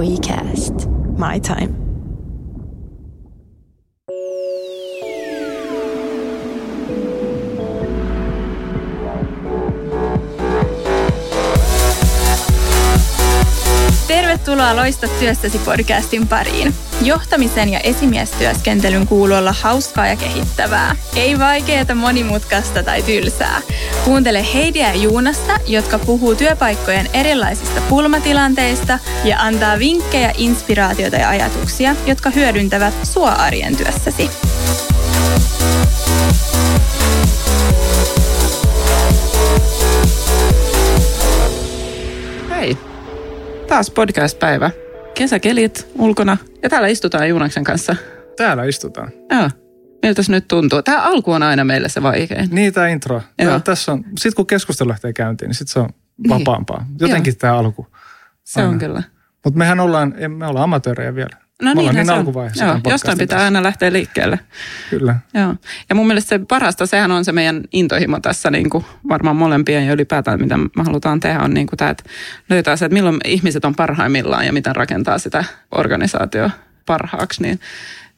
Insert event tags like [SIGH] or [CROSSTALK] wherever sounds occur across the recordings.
WeCast. My time. Tervetuloa Loista työstäsi podcastin pariin. Johtamisen ja esimiestyöskentelyn kuuluu olla hauskaa ja kehittävää. Ei vaikeaa, monimutkaista tai tylsää. Kuuntele Heidiä ja Juunasta, jotka puhuu työpaikkojen erilaisista pulmatilanteista ja antaa vinkkejä, inspiraatiota ja ajatuksia, jotka hyödyntävät sua arjen työssäsi. Hei, taas podcast-päivä. Kesäkelit ulkona ja täällä istutaan Juunaksen kanssa. Täällä istutaan. Joo. Miltä se nyt tuntuu? Tämä alku on aina meille se vaikein. Niin, tämä intro. Joo. Tässä on, sit kun keskustelu lähtee käyntiin, niin sit se on vapaampaa. Jotenkin tämä alku. Se on Aina. kyllä. Mutta mehän ollaan, me ollaan amatöörejä vielä. No niinhän niin se on. Joo, jostain pitää kanssa. aina lähteä liikkeelle. Kyllä. Joo. Ja mun mielestä se parasta, sehän on se meidän intohimo tässä niin kuin varmaan molempien ja ylipäätään mitä me halutaan tehdä on niin kuin tämä, että löytää se, että milloin ihmiset on parhaimmillaan ja miten rakentaa sitä organisaatio parhaaksi. Niin,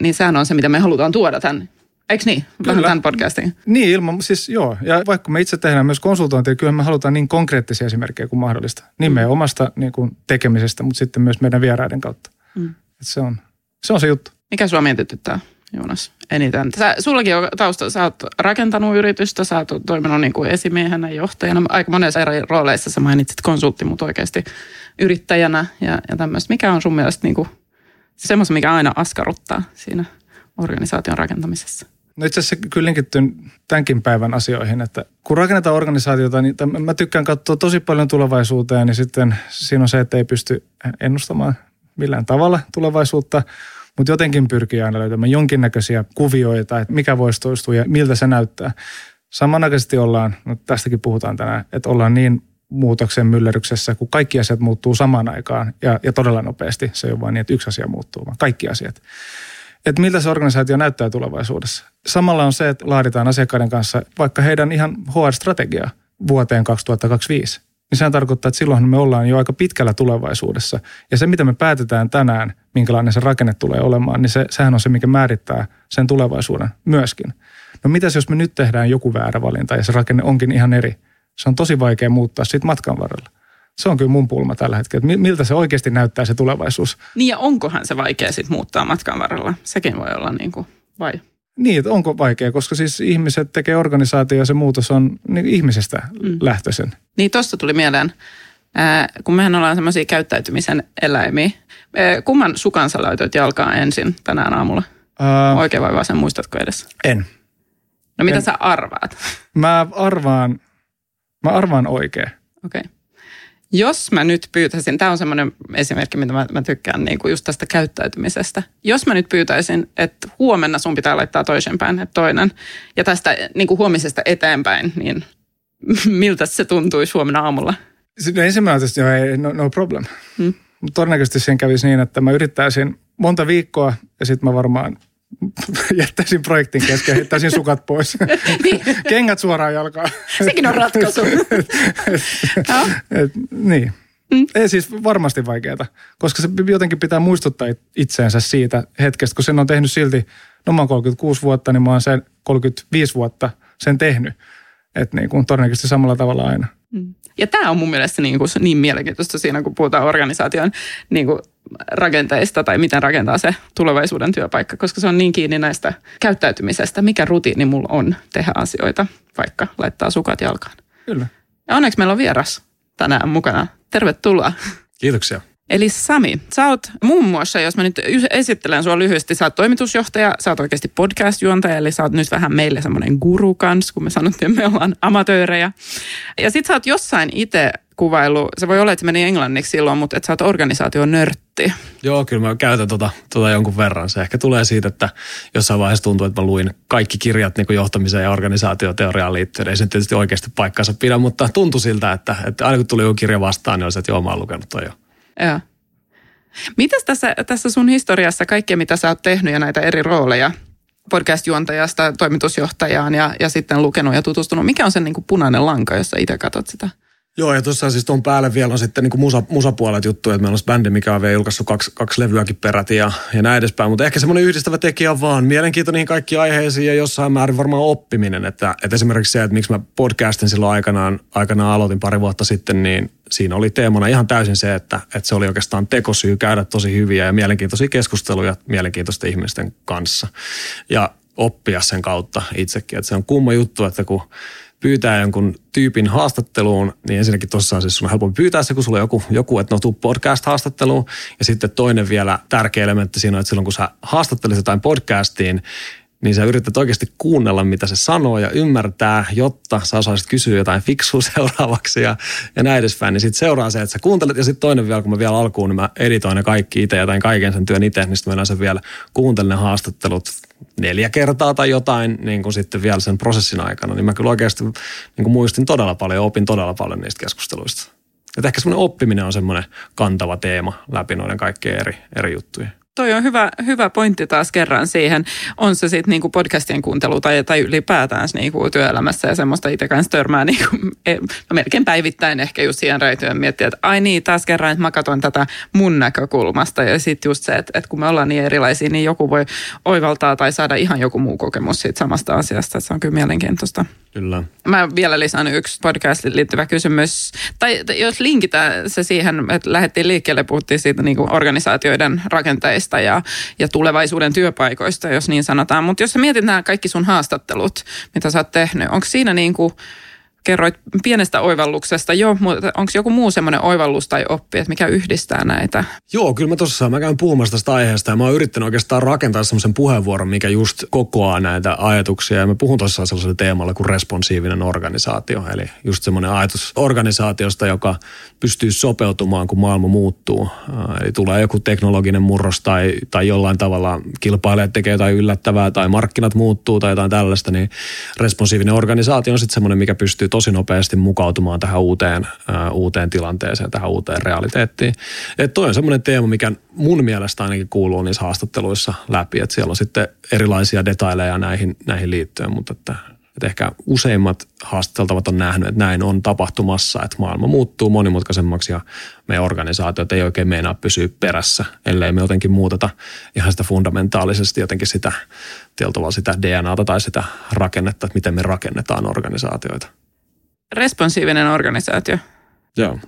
niin sehän on se, mitä me halutaan tuoda tämän, eikö niin? Vähän Kyllä. tämän podcastin. Niin, ilman, siis joo. Ja vaikka me itse tehdään myös konsultointia, kyllä me halutaan niin konkreettisia esimerkkejä kuin mahdollista. Niin meidän omasta niin kuin tekemisestä, mutta sitten myös meidän vieraiden kautta. Mm. Et se, on, se on se juttu. Mikä sua mietityttää, Joonas, eniten? Sä, sullakin on tausta, sä oot rakentanut yritystä, sä oot toiminut niin kuin esimiehenä, johtajana. Aika monessa eri rooleissa sä mainitsit konsultti, mutta oikeasti yrittäjänä ja, ja tämmöistä. Mikä on sun mielestä niin kuin, semmoista, mikä aina askarruttaa siinä organisaation rakentamisessa? No itse asiassa kyllä linkittyy tämänkin päivän asioihin, että kun rakennetaan organisaatiota, niin mä tykkään katsoa tosi paljon tulevaisuuteen, niin sitten siinä on se, että ei pysty ennustamaan millään tavalla tulevaisuutta, mutta jotenkin pyrkii aina löytämään jonkinnäköisiä kuvioita, että mikä voisi toistua ja miltä se näyttää. Samanaikaisesti ollaan, no tästäkin puhutaan tänään, että ollaan niin muutoksen myllerryksessä, kun kaikki asiat muuttuu samaan aikaan ja, ja todella nopeasti. Se ei ole vain niin, että yksi asia muuttuu, vaan kaikki asiat että miltä se organisaatio näyttää tulevaisuudessa. Samalla on se, että laaditaan asiakkaiden kanssa vaikka heidän ihan HR-strategiaa vuoteen 2025. Niin sehän tarkoittaa, että silloin me ollaan jo aika pitkällä tulevaisuudessa. Ja se, mitä me päätetään tänään, minkälainen se rakenne tulee olemaan, niin se, sehän on se, mikä määrittää sen tulevaisuuden myöskin. No mitäs jos me nyt tehdään joku väärä valinta ja se rakenne onkin ihan eri? Se on tosi vaikea muuttaa siitä matkan varrella. Se on kyllä mun pulma tällä hetkellä, että mi- miltä se oikeasti näyttää se tulevaisuus. Niin ja onkohan se vaikea sitten muuttaa matkan varrella? Sekin voi olla niin kuin, vai? Niin, että onko vaikea, koska siis ihmiset tekee organisaatio ja se muutos on niin ihmisestä mm. lähtöisen. Niin tuosta tuli mieleen, ää, kun mehän ollaan semmoisia käyttäytymisen eläimiä. Ää, kumman sukan sä laitoit jalkaan ensin tänään aamulla? Uh, Oikein vai vasen, muistatko edes? en. No mitä En. sä arvaat? Mä arvaan, mä arvaan oikein. Okei. Okay. Jos mä nyt pyytäisin, tämä on semmoinen esimerkki, mitä mä, mä tykkään niin kuin just tästä käyttäytymisestä. Jos mä nyt pyytäisin, että huomenna sun pitää laittaa toisenpäin, että toinen, ja tästä niin kuin huomisesta eteenpäin, niin [LAUGHS] miltä se tuntuisi huomenna aamulla? Sitten ensimmäinen on tietysti, no, no problem. Hmm. Todennäköisesti siinä kävisi niin, että mä yrittäisin monta viikkoa ja sitten mä varmaan [LAUGHS] jättäisin projektin kesken heittäisin sukat pois. [LAUGHS] Kengät suoraan jalkaan. Sekin on ratkaisu. [LAUGHS] Joo. Et, niin. Mm. Ei siis varmasti vaikeaa, koska se jotenkin pitää muistuttaa it- itseensä siitä hetkestä, kun sen on tehnyt silti, no mä oon 36 vuotta, niin mä oon sen 35 vuotta sen tehnyt. Että niin kuin todennäköisesti samalla tavalla aina. Ja tämä on mun mielestä niin, kuin niin mielenkiintoista siinä, kun puhutaan organisaation niin kuin rakenteista tai miten rakentaa se tulevaisuuden työpaikka, koska se on niin kiinni näistä käyttäytymisestä, mikä rutiini mulla on tehdä asioita, vaikka laittaa sukat jalkaan. Kyllä. Ja onneksi meillä on vieras tänään mukana. Tervetuloa. Kiitoksia. Eli Sami, sä oot muun muassa, jos mä nyt esittelen sua lyhyesti, sä oot toimitusjohtaja, sä oot oikeasti podcast-juontaja, eli sä oot nyt vähän meille semmoinen guru kans, kun me sanottiin, että me ollaan amatöörejä. Ja sit sä oot jossain itse kuvailu, se voi olla, että se meni englanniksi silloin, mutta että sä oot organisaation nörtti. Joo, kyllä mä käytän tota, tota jonkun verran. Se ehkä tulee siitä, että jossain vaiheessa tuntuu, että mä luin kaikki kirjat niin johtamiseen ja organisaatioteoriaan liittyen. Ei se tietysti oikeasti paikkansa pidä, mutta tuntui siltä, että, että aina kun tuli joku kirja vastaan, niin olisi, että joo, mä oon lukenut toi jo. Joo. Mitäs tässä, tässä sun historiassa kaikkea, mitä sä oot tehnyt ja näitä eri rooleja, podcast-juontajasta toimitusjohtajaan ja, ja sitten lukenut ja tutustunut, mikä on se niin kuin punainen lanka, jos sä itse katsot sitä? Joo, ja tuossa siis tuon päälle vielä on sitten niin musa, musapuolet juttu, että meillä on bändi, mikä on vielä julkaissut kaksi, kaksi levyäkin peräti ja, ja näin edespäin. Mutta ehkä semmoinen yhdistävä tekijä on vaan mielenkiinto niihin kaikkiin aiheisiin ja jossain määrin varmaan oppiminen. Että, että esimerkiksi se, että miksi mä podcastin silloin aikanaan, aikanaan aloitin pari vuotta sitten, niin siinä oli teemana ihan täysin se, että, että se oli oikeastaan tekosyy käydä tosi hyviä ja mielenkiintoisia keskusteluja mielenkiintoisten ihmisten kanssa. Ja oppia sen kautta itsekin. Että se on kumma juttu, että kun pyytää jonkun tyypin haastatteluun, niin ensinnäkin tuossa siis sun on helpompi pyytää se, kun sulla on joku, joku että no tuu podcast-haastatteluun. Ja sitten toinen vielä tärkeä elementti siinä on, että silloin kun sä haastattelit jotain podcastiin, niin sä yrität oikeasti kuunnella, mitä se sanoo ja ymmärtää, jotta sä osaisit kysyä jotain fiksua [LAUGHS] seuraavaksi ja, ja näin edespäin. Niin sitten seuraa se, että sä kuuntelet ja sitten toinen vielä, kun mä vielä alkuun, niin mä editoin ne kaikki itse ja tain kaiken sen työn itse, niin sitten mä vielä kuuntelen ne haastattelut neljä kertaa tai jotain niin kuin sitten vielä sen prosessin aikana, niin mä kyllä oikeasti niin kuin muistin todella paljon ja opin todella paljon niistä keskusteluista. Että ehkä semmoinen oppiminen on semmoinen kantava teema läpi noiden kaikkien eri, eri juttujen toi on hyvä, hyvä pointti taas kerran siihen. On se sitten niinku podcastien kuuntelu tai, tai ylipäätään niinku työelämässä ja semmoista itse kanssa törmää niinku, e, melkein päivittäin ehkä just siihen raitojen miettiä, että ai niin, taas kerran, että mä katson tätä mun näkökulmasta. Ja sitten just se, että, että kun me ollaan niin erilaisia, niin joku voi oivaltaa tai saada ihan joku muu kokemus siitä samasta asiasta. Se on kyllä mielenkiintoista. Kyllä. Mä vielä lisään yksi podcastiin liittyvä kysymys. Tai jos linkitään se siihen, että lähdettiin liikkeelle, puhuttiin siitä niin organisaatioiden rakenteista ja, ja tulevaisuuden työpaikoista, jos niin sanotaan. Mutta jos sä mietit nämä kaikki sun haastattelut, mitä sä oot tehnyt, onko siinä niin kuin – kerroit pienestä oivalluksesta jo, mutta onko joku muu semmoinen oivallus tai oppi, että mikä yhdistää näitä? Joo, kyllä mä tuossa mä käyn puhumassa tästä aiheesta ja mä oon yrittänyt oikeastaan rakentaa semmoisen puheenvuoron, mikä just kokoaa näitä ajatuksia ja mä puhun tuossa sellaisella teemalla kuin responsiivinen organisaatio, eli just semmoinen ajatus organisaatiosta, joka pystyy sopeutumaan, kun maailma muuttuu. Eli tulee joku teknologinen murros tai, tai jollain tavalla kilpailijat tekee jotain yllättävää tai markkinat muuttuu tai jotain tällaista, niin responsiivinen organisaatio on sitten semmoinen, mikä pystyy tosi nopeasti mukautumaan tähän uuteen, uuteen tilanteeseen, tähän uuteen realiteettiin. Et toi on semmoinen teema, mikä mun mielestä ainakin kuuluu niissä haastatteluissa läpi, että siellä on sitten erilaisia detaileja näihin, näihin liittyen, mutta että että ehkä useimmat haastateltavat on nähnyt, että näin on tapahtumassa, että maailma muuttuu monimutkaisemmaksi ja meidän organisaatiot ei oikein meinaa pysyä perässä, ellei me jotenkin muuteta ihan sitä fundamentaalisesti jotenkin sitä, sitä DNAta tai sitä rakennetta, että miten me rakennetaan organisaatioita responsiivinen organisaatio. Joo.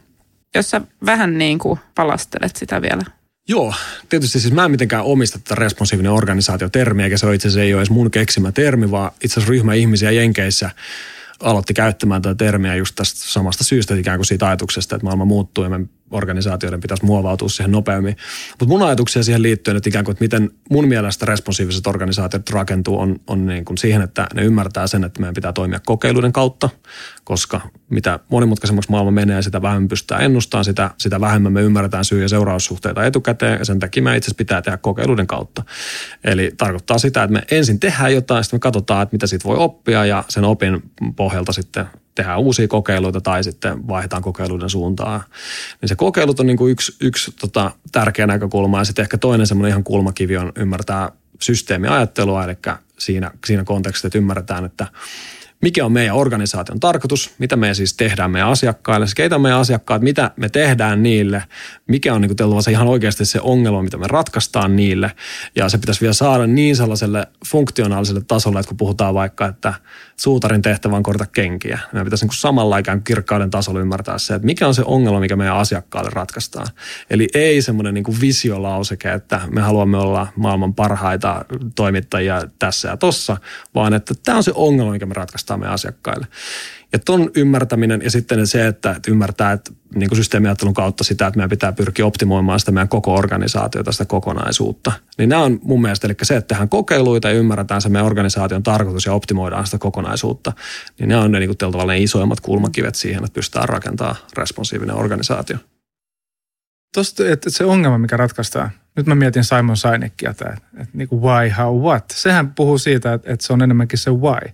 Jos sä vähän niin kuin palastelet sitä vielä. Joo, tietysti siis mä en mitenkään omista tätä responsiivinen organisaatio-termiä, eikä se itse asiassa ei ole edes mun keksimä termi, vaan itse asiassa ryhmä ihmisiä Jenkeissä aloitti käyttämään tätä termiä just tästä samasta syystä ikään kuin siitä ajatuksesta, että maailma muuttuu ja me organisaatioiden pitäisi muovautua siihen nopeammin. Mutta mun ajatuksia siihen liittyen, että ikään kuin, että miten mun mielestä responsiiviset organisaatiot rakentuu, on, on niin kuin siihen, että ne ymmärtää sen, että meidän pitää toimia kokeiluiden kautta, koska mitä monimutkaisemmaksi maailma menee, sitä vähemmän pystytään ennustamaan, sitä, sitä vähemmän me ymmärretään syy- ja seuraussuhteita etukäteen, ja sen takia me itse pitää tehdä kokeiluiden kautta. Eli tarkoittaa sitä, että me ensin tehdään jotain, sitten me katsotaan, että mitä siitä voi oppia, ja sen opin pohjalta sitten tehdään uusia kokeiluita tai sitten vaihdetaan kokeiluiden suuntaa. Niin se kokeilut on niin kuin yksi, yksi tota, tärkeä näkökulma ja sitten ehkä toinen semmoinen ihan kulmakivi on ymmärtää systeemiajattelua, eli siinä, siinä kontekstissa, että ymmärretään, että mikä on meidän organisaation tarkoitus, mitä me siis tehdään meidän asiakkaille, siis keitä meidän asiakkaat, mitä me tehdään niille, mikä on niin kuin se ihan oikeasti se ongelma, mitä me ratkaistaan niille. Ja se pitäisi vielä saada niin sellaiselle funktionaaliselle tasolle, että kun puhutaan vaikka, että suutarin tehtävä on korjata kenkiä, niin me pitäisi niin samalla ikään kuin kirkkauden tasolla ymmärtää se, että mikä on se ongelma, mikä meidän asiakkaalle ratkaistaan. Eli ei semmoinen niin kuin visiolauseke, että me haluamme olla maailman parhaita toimittajia tässä ja tossa, vaan että tämä on se ongelma, mikä me ratkaistaan meidän asiakkaille. Ja ton ymmärtäminen ja sitten se, että, että ymmärtää, että niin kuin systeemiajattelun kautta sitä, että meidän pitää pyrkiä optimoimaan sitä meidän koko organisaatiota, sitä kokonaisuutta. Niin nämä on mun mielestä, eli se, että tehdään kokeiluita ja ymmärretään se meidän organisaation tarkoitus ja optimoidaan sitä kokonaisuutta, niin ne on ne, niin kuin ne isoimmat kulmakivet siihen, että pystytään rakentamaan responsiivinen organisaatio. Tuosta, että se ongelma, mikä ratkaistaan, nyt mä mietin Simon Sinekia, että, että niin kuin why, how, what. Sehän puhuu siitä, että, että se on enemmänkin se why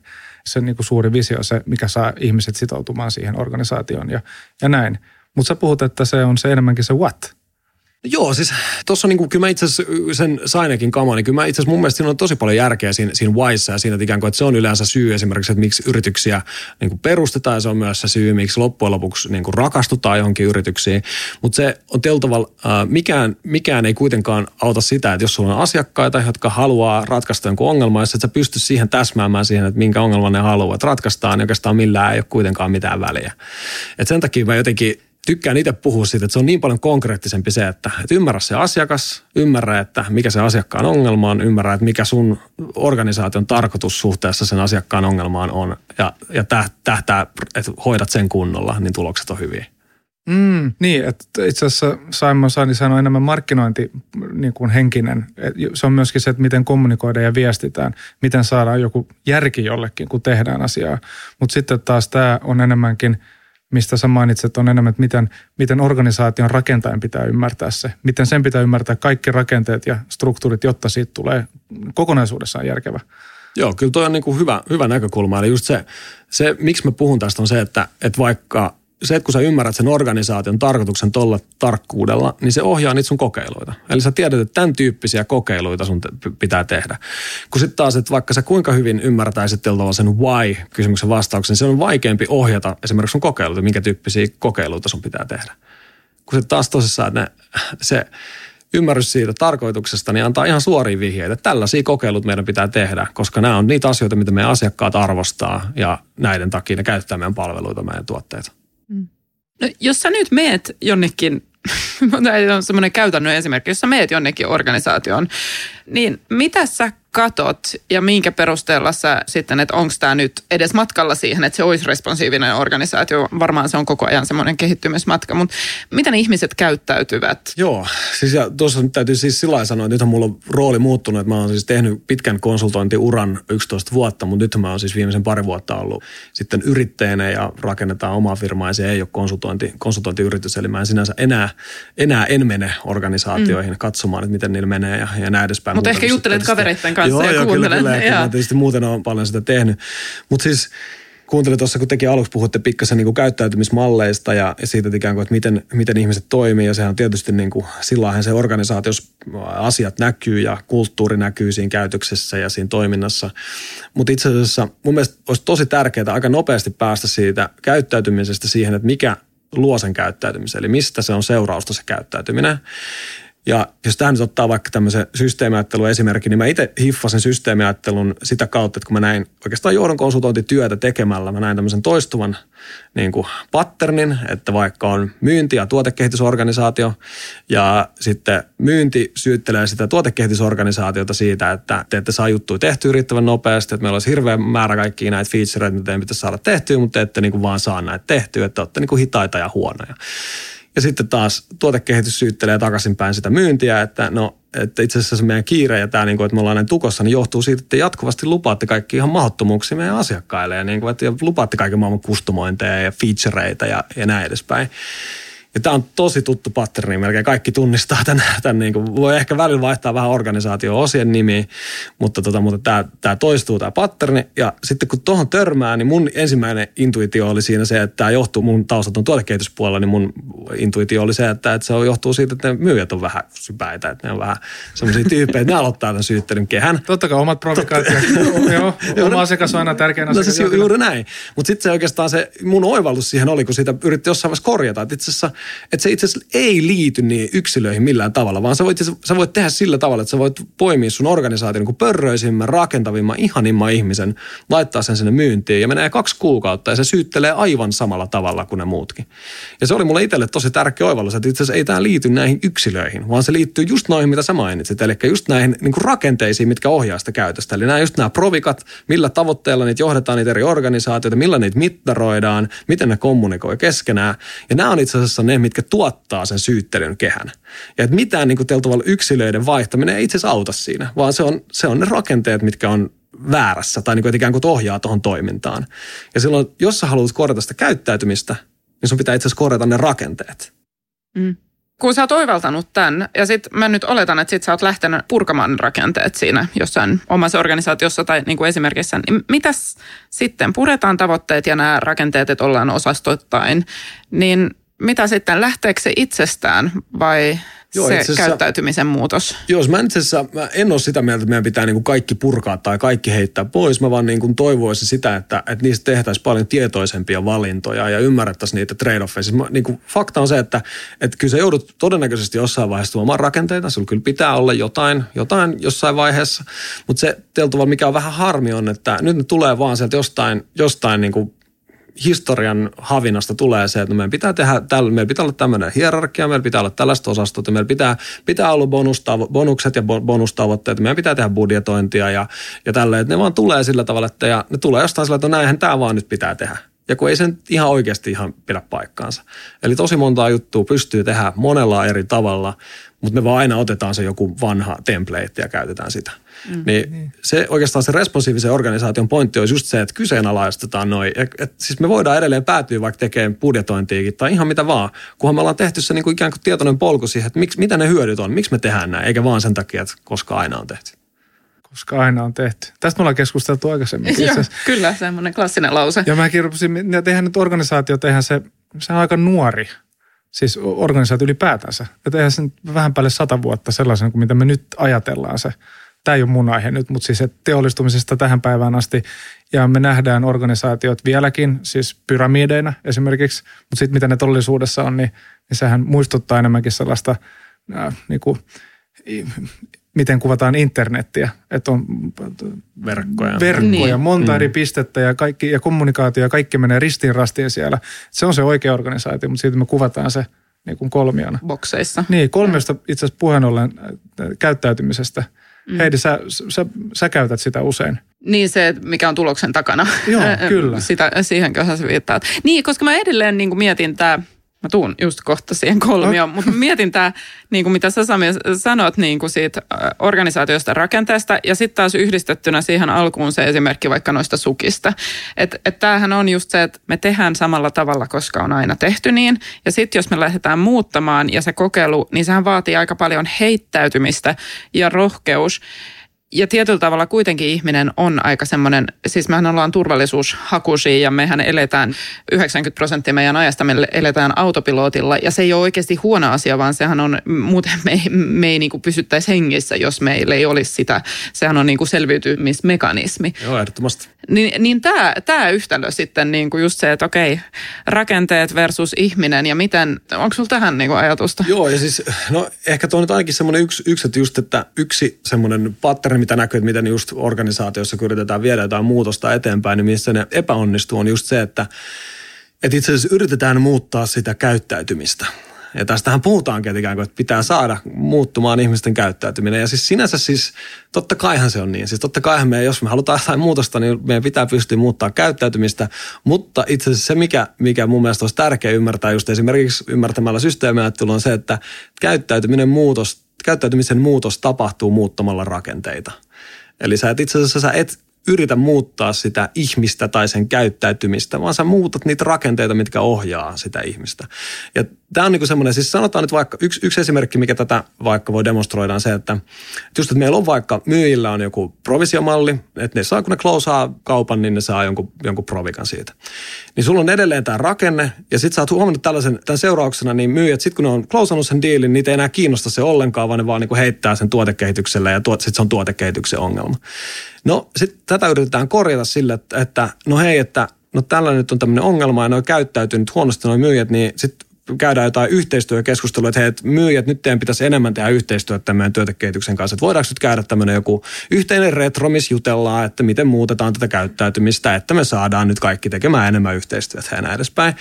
se niin kuin suuri visio, se mikä saa ihmiset sitoutumaan siihen organisaatioon ja, ja näin. Mutta sä puhut, että se on se enemmänkin se what. Joo, siis tuossa niin kyllä mä itse sen Sainekin kama, niin kyllä mä itse mun mielestä siinä on tosi paljon järkeä siinä, siinä whyssa ja siinä, että ikään kuin, että se on yleensä syy esimerkiksi, että miksi yrityksiä niin kuin perustetaan ja se on myös se syy, miksi loppujen lopuksi niin kuin rakastutaan johonkin yrityksiin. Mutta se on tietyllä tavalla, äh, mikään, mikään ei kuitenkaan auta sitä, että jos sulla on asiakkaita, jotka haluaa ratkaista jonkun ongelman, jos et sä pysty siihen täsmäämään siihen, että minkä ongelman ne haluaa, ratkaistaan, niin oikeastaan millään ei ole kuitenkaan mitään väliä. Et sen takia mä jotenkin tykkään itse puhua siitä, että se on niin paljon konkreettisempi se, että, että ymmärrä se asiakas, ymmärrä, että mikä se asiakkaan ongelma on, ymmärrä, että mikä sun organisaation tarkoitus suhteessa sen asiakkaan ongelmaan on ja, ja tähtää, että hoidat sen kunnolla, niin tulokset on hyviä. Mm, niin, että itse asiassa Simon Sani sanoi enemmän markkinointi niin kuin henkinen. Se on myöskin se, että miten kommunikoidaan ja viestitään, miten saadaan joku järki jollekin, kun tehdään asiaa. Mutta sitten taas tämä on enemmänkin – mistä sä mainitset, on enemmän, että miten, miten organisaation rakentajan pitää ymmärtää se. Miten sen pitää ymmärtää kaikki rakenteet ja struktuurit, jotta siitä tulee kokonaisuudessaan järkevä. Joo, kyllä toi on niin kuin hyvä, hyvä näkökulma. Eli just se, se, miksi mä puhun tästä on se, että, että vaikka se, että kun sä ymmärrät sen organisaation tarkoituksen tuolla tarkkuudella, niin se ohjaa niitä sun kokeiluita. Eli sä tiedät, että tämän tyyppisiä kokeiluita sun pitää tehdä. Kun sitten taas, että vaikka sä kuinka hyvin ymmärtäisit sen why-kysymyksen vastauksen, se on vaikeampi ohjata esimerkiksi sun kokeiluita, minkä tyyppisiä kokeiluita sun pitää tehdä. Kun sitten taas tosissaan, että ne, se ymmärrys siitä tarkoituksesta, niin antaa ihan suoria vihjeitä. Tällaisia kokeilut meidän pitää tehdä, koska nämä on niitä asioita, mitä meidän asiakkaat arvostaa ja näiden takia ne käyttää meidän palveluita, meidän tuotteita. No, jos sä nyt meet jonnekin, [LAUGHS] tämä on semmoinen käytännön esimerkki, jos sä meet jonnekin organisaatioon, niin mitä sä katot ja minkä perusteella sä sitten, että onko tämä nyt edes matkalla siihen, että se olisi responsiivinen organisaatio. Varmaan se on koko ajan semmoinen kehittymismatka, mutta miten ihmiset käyttäytyvät? Joo, siis ja tuossa täytyy siis sillä sanoa, että nythän mulla on rooli muuttunut, että mä oon siis tehnyt pitkän konsultointiuran 11 vuotta, mutta nyt mä oon siis viimeisen pari vuotta ollut sitten yrittäjänä ja rakennetaan omaa firmaa ja se ei ole konsultointi, konsultointiyritys, eli mä en sinänsä enää, enää en mene organisaatioihin mm. katsomaan, että miten niillä menee ja, ja näin edespäin. Mutta ehkä juttelet kavereiden kanssa joo, ja joo, kuuntelen. Kyllä, kyllä. Mä tietysti muuten on paljon sitä tehnyt. Mutta siis kuuntelin tuossa, kun tekin aluksi puhutte pikkasen niin kuin käyttäytymismalleista ja siitä, että ikään kuin, että miten, miten ihmiset toimii. Ja sehän on tietysti niin kuin, silloinhan se organisaatiossa asiat näkyy ja kulttuuri näkyy siinä käytöksessä ja siinä toiminnassa. Mutta itse asiassa mun mielestä olisi tosi tärkeää aika nopeasti päästä siitä käyttäytymisestä siihen, että mikä luo sen käyttäytymisen, eli mistä se on seurausta se käyttäytyminen. Ja jos tähän nyt ottaa vaikka tämmöisen systeemiajattelun esimerkki, niin mä itse hiffasin systeemiajattelun sitä kautta, että kun mä näin oikeastaan johdon konsultointityötä tekemällä, mä näin tämmöisen toistuvan niin kuin patternin, että vaikka on myynti- ja tuotekehitysorganisaatio ja sitten myynti syyttelee sitä tuotekehitysorganisaatiota siitä, että te ette saa juttuja tehtyä riittävän nopeasti, että meillä olisi hirveä määrä kaikkia näitä featureita, mitä teidän pitäisi saada tehtyä, mutta te ette niin kuin vaan saa näitä tehtyä, että olette niin kuin hitaita ja huonoja. Ja sitten taas tuotekehitys syyttelee takaisinpäin sitä myyntiä, että no, että itse asiassa se meidän kiire ja tämä, niin kuin, että me ollaan näin tukossa, niin johtuu siitä, että jatkuvasti lupaatte kaikki ihan mahdottomuuksia meidän asiakkaille ja, niin kuin, että lupaatte kaiken maailman kustomointeja ja featureita ja, ja näin edespäin. Ja tämä on tosi tuttu patterni, melkein kaikki tunnistaa tämän. tämän niin kuin, voi ehkä välillä vaihtaa vähän organisaatio-osien nimiä, mutta, tota, mutta tämä, tämä toistuu tämä patterni. Ja sitten kun tuohon törmää, niin mun ensimmäinen intuitio oli siinä se, että tämä johtuu, mun taustat on tuotekehityspuolella, niin mun intuitio oli se, että, että se johtuu siitä, että ne myyjät on vähän sypäitä, että ne on vähän semmoisia tyyppejä, että ne aloittaa tämän syyttelyn kehän. Totta kai omat provokaatiot. Joo, oma asiakas on aina tärkein asia. No siis ju, juuri näin. Mutta sitten se oikeastaan se mun oivallus siihen oli, kun sitä yritti jossain vaiheessa korjata, että itse asiassa että se itse asiassa ei liity niin yksilöihin millään tavalla, vaan sä voit, sä voit tehdä sillä tavalla, että sä voit poimia sun organisaation niin pörröisimmän, rakentavimman, ihanimman ihmisen, laittaa sen sinne myyntiin ja menee kaksi kuukautta ja se syyttelee aivan samalla tavalla kuin ne muutkin. Ja se oli mulle itselle tosi tärkeä oivallus, että itse asiassa ei tämä liity näihin yksilöihin, vaan se liittyy just noihin, mitä sä mainitsit, eli just näihin niin kuin rakenteisiin, mitkä ohjaa sitä käytöstä. Eli nämä just nämä provikat, millä tavoitteella niitä johdetaan niitä eri organisaatioita, millä niitä mittaroidaan, miten ne kommunikoi keskenään. Ja nämä on itse asiassa ne, mitkä tuottaa sen syyttelyn kehän. Ja että mitään niin kuin yksilöiden vaihtaminen ei itse asiassa auta siinä, vaan se on, se on ne rakenteet, mitkä on väärässä tai niin kuin, ikään kuin ohjaa tuohon toimintaan. Ja silloin, jos sä haluat korjata sitä käyttäytymistä, niin sun pitää itse asiassa korjata ne rakenteet. Mm. Kun sä oot oivaltanut tämän, ja sitten mä nyt oletan, että sit sä oot lähtenyt purkamaan rakenteet siinä jossain omassa organisaatiossa tai niin kuin esimerkissä, niin mitäs sitten? Puretaan tavoitteet ja nämä rakenteet, että ollaan osastoittain, niin mitä sitten, lähteekö se itsestään vai Joo, se asiassa, käyttäytymisen muutos. Joo, mä itse asiassa mä en ole sitä mieltä, että meidän pitää niin kuin kaikki purkaa tai kaikki heittää pois. Mä vaan niin kuin toivoisin sitä, että, että niistä tehtäisiin paljon tietoisempia valintoja ja ymmärrettäisiin niitä trade-offeja. Siis mä, niin kuin, fakta on se, että, että kyllä sä joudut todennäköisesti jossain vaiheessa tuomaan rakenteita. Sulla kyllä pitää olla jotain, jotain jossain vaiheessa. Mutta se tietyllä mikä on vähän harmi on, että nyt ne tulee vaan sieltä jostain, jostain niin kuin historian havinasta tulee se, että meidän pitää tehdä, tällä, meillä pitää olla tämmöinen hierarkia, meillä pitää olla tällaista osastot, meillä pitää, pitää olla bonustavo, bonukset ja bonustavoitteet, meidän pitää tehdä budjetointia ja, ja tälleen, että ne vaan tulee sillä tavalla, että ja ne tulee jostain sillä, että no näinhän tämä vaan nyt pitää tehdä. Ja kun ei sen ihan oikeasti ihan pidä paikkaansa. Eli tosi montaa juttua pystyy tehdä monella eri tavalla, mutta me vaan aina otetaan se joku vanha template ja käytetään sitä. Mm. Niin, niin se oikeastaan se responsiivisen organisaation pointti olisi just se, että kyseenalaistetaan noin. Et, siis me voidaan edelleen päätyä vaikka tekemään budjetointiikin tai ihan mitä vaan, kunhan me ollaan tehty se niin kuin ikään kuin tietoinen polku siihen, että miksi, mitä ne hyödyt on, miksi me tehdään näin, eikä vaan sen takia, että koska aina on tehty koska aina on tehty. Tästä me ollaan keskusteltu aikaisemmin. Joo, kyllä, semmoinen klassinen lause. Ja mäkin rupesin, ja tehdään nyt organisaatio, tehdään se, se on aika nuori, siis organisaatio ylipäätänsä. Ja tehdään sen vähän päälle sata vuotta sellaisen kuin mitä me nyt ajatellaan se tämä ei ole mun aihe nyt, mutta siis teollistumisesta tähän päivään asti. Ja me nähdään organisaatiot vieläkin, siis pyramideina esimerkiksi, mutta sitten mitä ne todellisuudessa on, niin, niin sehän muistuttaa enemmänkin sellaista äh, niin kuin, miten kuvataan internettiä, että on verkkoja, verkkoja niin. monta mm. eri pistettä ja, kaikki, ja kommunikaatio ja kaikki menee ristiin rastiin siellä. Se on se oikea organisaatio, mutta siitä me kuvataan se niin kuin kolmiona. Bokseissa. Niin, kolmiosta itse asiassa puheen ollen äh, käyttäytymisestä – Mm. Heidi, sä, sä, sä käytät sitä usein. Niin se, mikä on tuloksen takana. Joo, [LAUGHS] kyllä. Sitä, siihenkö sä viittaat. Niin, koska mä edelleen niin kuin mietin tämä Mä tuun just kohta siihen kolmioon, no. mutta mietin tämä, niin kuin mitä sä Sami sanot niin kuin siitä organisaatiosta rakenteesta ja sitten taas yhdistettynä siihen alkuun se esimerkki vaikka noista sukista. Että et tämähän on just se, että me tehdään samalla tavalla, koska on aina tehty niin. Ja sitten jos me lähdetään muuttamaan ja se kokeilu, niin sehän vaatii aika paljon heittäytymistä ja rohkeus ja tietyllä tavalla kuitenkin ihminen on aika semmoinen, siis mehän ollaan turvallisuushakuisia ja mehän eletään 90 prosenttia meidän ajasta, me eletään autopilotilla ja se ei ole oikeasti huono asia, vaan sehän on, muuten me, me ei niin kuin pysyttäisi hengissä, jos meillä ei olisi sitä, sehän on niin kuin selviytymismekanismi. Joo, ehdottomasti. Niin, niin tämä, tämä yhtälö sitten niin kuin just se, että okei, rakenteet versus ihminen ja miten, onko sulla tähän niin kuin ajatusta? Joo, ja siis no ehkä tuo on nyt ainakin semmoinen yksi, yksi, että just, että yksi semmoinen pattern, mitä näkyy, että miten just organisaatiossa kun yritetään viedä jotain muutosta eteenpäin, niin missä ne epäonnistuu on just se, että, että itse asiassa yritetään muuttaa sitä käyttäytymistä. Ja tästähän puhutaankin, että, että pitää saada muuttumaan ihmisten käyttäytyminen. Ja siis sinänsä siis, totta kaihan se on niin. Siis totta kaihan me, jos me halutaan jotain muutosta, niin meidän pitää pystyä muuttaa käyttäytymistä. Mutta itse asiassa se, mikä, mikä mun mielestä olisi tärkeää ymmärtää just esimerkiksi ymmärtämällä systeemiajattelua on se, että käyttäytyminen muutos käyttäytymisen muutos tapahtuu muuttamalla rakenteita. Eli sä et itse asiassa sä et yritä muuttaa sitä ihmistä tai sen käyttäytymistä, vaan sä muutat niitä rakenteita, mitkä ohjaa sitä ihmistä. Ja tämä on niin semmoinen, siis sanotaan nyt vaikka, yksi, yksi esimerkki, mikä tätä vaikka voi demonstroida on se, että just, että meillä on vaikka myyjillä on joku provisiomalli, että ne saa, kun ne closeaa kaupan, niin ne saa jonkun, jonkun provikan siitä. Niin sulla on edelleen tämä rakenne, ja sitten sä oot huomannut tällaisen, tämän seurauksena, niin myyjät, sitten kun ne on closeannut sen diilin, niitä ei enää kiinnosta se ollenkaan, vaan ne vaan niin heittää sen tuotekehitykselle, ja tuot, sitten se on tuotekehityksen ongelma. No sitten tätä yritetään korjata sille, että, että no hei, että no tällä nyt on tämmöinen ongelma ja ne on käyttäytynyt huonosti nuo myyjät, niin sitten käydään jotain yhteistyökeskustelua, että hei, että myyjät, nyt teidän pitäisi enemmän tehdä yhteistyötä tämän työntekijäkehityksen kanssa. Että voidaanko nyt käydä tämmöinen joku yhteinen retro, missä jutellaan, että miten muutetaan tätä käyttäytymistä, että me saadaan nyt kaikki tekemään enemmän yhteistyötä ja näin edespäin.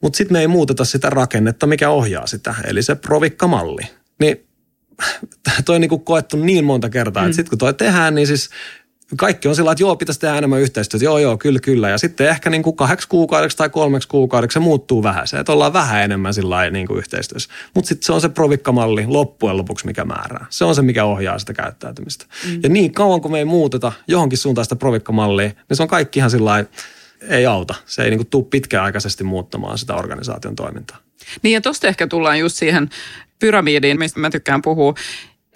Mutta sitten me ei muuteta sitä rakennetta, mikä ohjaa sitä, eli se provikkamalli. Niin [LAUGHS] toi on niin kuin koettu niin monta kertaa, mm. että sitten kun toi tehdään, niin siis kaikki on sillä että joo, pitäisi tehdä enemmän yhteistyötä. Joo, joo, kyllä, kyllä. Ja sitten ehkä niin kuin kahdeksi kuukaudeksi tai kolmeksi kuukaudeksi se muuttuu vähän. Se, että ollaan vähän enemmän sillä niin kuin yhteistyössä. Mutta sitten se on se provikkamalli loppujen lopuksi, mikä määrää. Se on se, mikä ohjaa sitä käyttäytymistä. Mm. Ja niin kauan kuin me ei muuteta johonkin suuntaan sitä provikkamallia, niin se on kaikki ihan sillä ei auta. Se ei niin kuin tule pitkäaikaisesti muuttamaan sitä organisaation toimintaa. Niin ja tuosta ehkä tullaan just siihen pyramidiin, mistä mä tykkään puhua.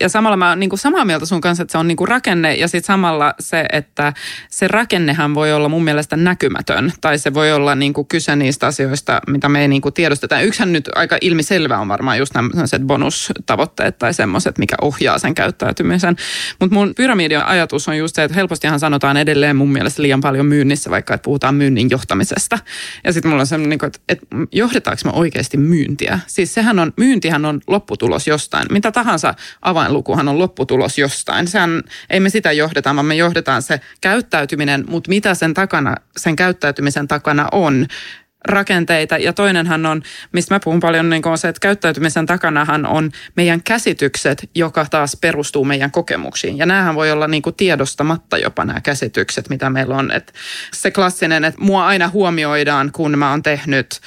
Ja samalla mä oon niin samaa mieltä sun kanssa, että se on niin rakenne ja sitten samalla se, että se rakennehan voi olla mun mielestä näkymätön. Tai se voi olla niin kyse niistä asioista, mitä me ei niin kuin tiedostetaan. Yksihän nyt aika ilmiselvä on varmaan just nämä bonustavoitteet tai semmoiset, mikä ohjaa sen käyttäytymisen. Mutta mun pyramidin ajatus on just se, että helpostihan sanotaan edelleen mun mielestä liian paljon myynnissä, vaikka että puhutaan myynnin johtamisesta. Ja sitten mulla on semmoinen, niin että, että johdetaanko me oikeasti myyntiä? Siis sehän on, myyntihän on lopputulos jostain. Mitä tahansa avainlukuhan on lopputulos jostain. Sehän, ei me sitä johdeta, vaan me johdetaan se käyttäytyminen, mutta mitä sen takana, sen käyttäytymisen takana on, rakenteita. Ja toinenhan on, mistä mä puhun paljon, niin on se, että käyttäytymisen takanahan on meidän käsitykset, joka taas perustuu meidän kokemuksiin. Ja näähän voi olla niin kuin tiedostamatta jopa nämä käsitykset, mitä meillä on. Että se klassinen, että mua aina huomioidaan, kun mä oon tehnyt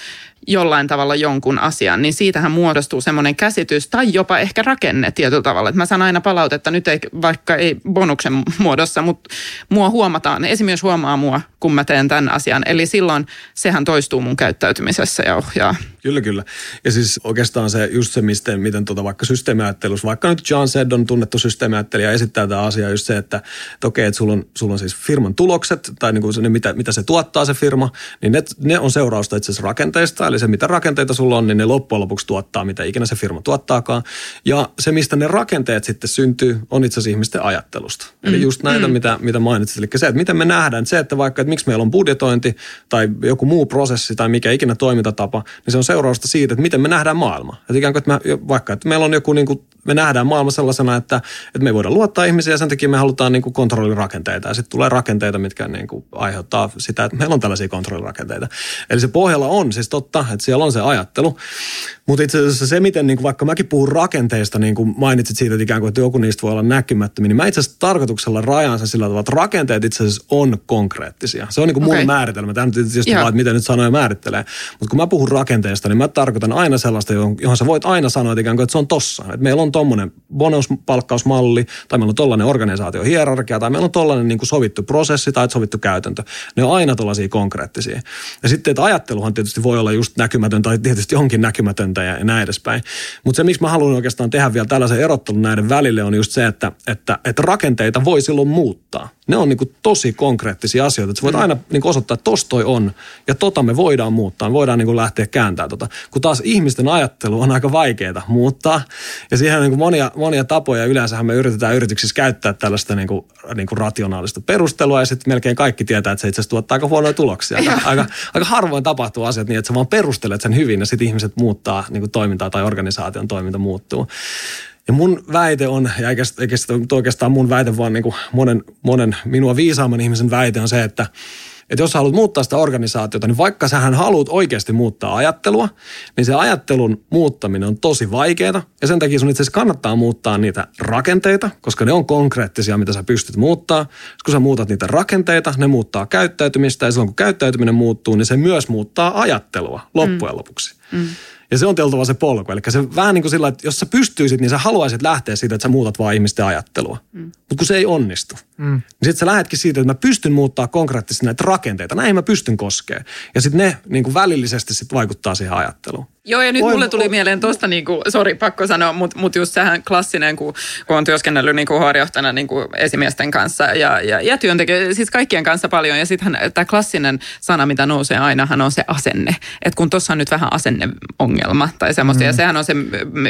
jollain tavalla jonkun asian, niin siitähän muodostuu semmoinen käsitys tai jopa ehkä rakenne tietyllä tavalla. Että mä saan aina palautetta, nyt ei, vaikka ei bonuksen muodossa, mutta mua huomataan. Esimies huomaa mua, kun mä teen tämän asian. Eli silloin sehän toistuu mun käyttäytymisessä ja ohjaa. Kyllä, kyllä. Ja siis oikeastaan se just se, miten, miten tuota vaikka systeemiajattelussa, vaikka nyt John Seddon tunnettu systeemiajattelija esittää tämä asia just se, että, että okei, että sulla on, sulla on siis firman tulokset tai niin kuin se, mitä, mitä se tuottaa se firma, niin ne, ne on seurausta itse asiassa rakenteista, eli se mitä rakenteita sulla on, niin ne loppujen lopuksi tuottaa, mitä ikinä se firma tuottaakaan. Ja se, mistä ne rakenteet sitten syntyy, on itse asiassa ihmisten ajattelusta. Mm. Eli just näitä, mm. mitä, mitä mainitsit. Eli se, että miten me nähdään, se, että vaikka, että miksi meillä on budjetointi tai joku muu prosessi tai mikä ikinä toimintatapa, niin se on seurausta siitä, että miten me nähdään maailma. Että ikään kuin, että me, vaikka että meillä on joku, niin kuin, me nähdään maailma sellaisena, että, että me ei voida luottaa ihmisiä ja sen takia me halutaan niin kuin kontrollirakenteita. Ja sitten tulee rakenteita, mitkä niin kuin aiheuttaa sitä, että meillä on tällaisia kontrollirakenteita. Eli se pohjalla on siis totta, että siellä on se ajattelu. Mutta itse asiassa se, miten niin kuin vaikka mäkin puhun rakenteista, niin kuin mainitsit siitä, että ikään kuin että joku niistä voi olla näkymättömiä, niin mä itse asiassa tarkoituksella rajaan sen sillä tavalla, että rakenteet itse asiassa on konkreettisia. Se on niin kuin okay. mun määritelmä. Tämä nyt tietysti vaan, että miten nyt sanoja määrittelee. Mutta kun mä puhun rakenteesta, niin mä tarkoitan aina sellaista, johon sä voit aina sanoa, että ikään kuin, että se on tossa. Että meillä on tommonen bonuspalkkausmalli, tai meillä on tollainen organisaatio hierarkia, tai meillä on tollainen niin kuin sovittu prosessi tai sovittu käytäntö. Ne on aina tollaisia konkreettisia. Ja sitten, että ajatteluhan tietysti voi olla just näkymätön, tai tietysti onkin näkymätöntä ja näin edespäin. Mutta se, miksi mä haluan oikeastaan tehdä vielä tällaisen erottelun näiden välille, on just se, että, että, että rakenteita voi silloin muuttaa ne on niin tosi konkreettisia asioita. Että sä voit mm. aina niin osoittaa, että tos toi on ja tota me voidaan muuttaa. Me voidaan niin lähteä kääntämään tota. Kun taas ihmisten ajattelu on aika vaikeaa muuttaa. Ja siihen on niin monia, monia tapoja. Yleensähän me yritetään yrityksissä käyttää tällaista niin kuin, niin kuin rationaalista perustelua ja sitten melkein kaikki tietää, että se itse asiassa tuottaa aika huonoja tuloksia. Aika, [LAUGHS] aika, aika harvoin tapahtuu asiat niin, että sä vaan perustelet sen hyvin ja sitten ihmiset muuttaa niin kuin toimintaa tai organisaation toiminta muuttuu. Ja mun väite on, ja eikä oikeastaan mun väite, vaan niin kuin monen, monen minua viisaamman ihmisen väite on se, että että jos haluat muuttaa sitä organisaatiota, niin vaikka sähän haluat oikeasti muuttaa ajattelua, niin se ajattelun muuttaminen on tosi vaikeaa. Ja sen takia sun itse asiassa kannattaa muuttaa niitä rakenteita, koska ne on konkreettisia, mitä sä pystyt muuttaa. Kun sä muutat niitä rakenteita, ne muuttaa käyttäytymistä ja silloin kun käyttäytyminen muuttuu, niin se myös muuttaa ajattelua loppujen mm. lopuksi. Mm. Ja se on teltava se polku. Eli se vähän niin kuin sillä, että jos sä pystyisit, niin sä haluaisit lähteä siitä, että sä muutat vaan ihmisten ajattelua. Mm. Mutta kun se ei onnistu, mm. niin sitten sä lähdetkin siitä, että mä pystyn muuttaa konkreettisesti näitä rakenteita. Näin mä pystyn koskemaan. Ja sitten ne niin kuin välillisesti sit vaikuttaa siihen ajatteluun. Joo, ja nyt Oi, mulle tuli o- mieleen tuosta, niin kuin, sori, pakko sanoa, mutta mut just sehän klassinen, kun, kun on työskennellyt niin kuin harjoittajana niin kuin esimiesten kanssa ja, ja, ja työntekijä, siis kaikkien kanssa paljon. Ja sittenhän tämä klassinen sana, mitä nousee ainahan on se asenne. Että kun tuossa on nyt vähän asenneongelma tai semmoista, mm. ja sehän on se,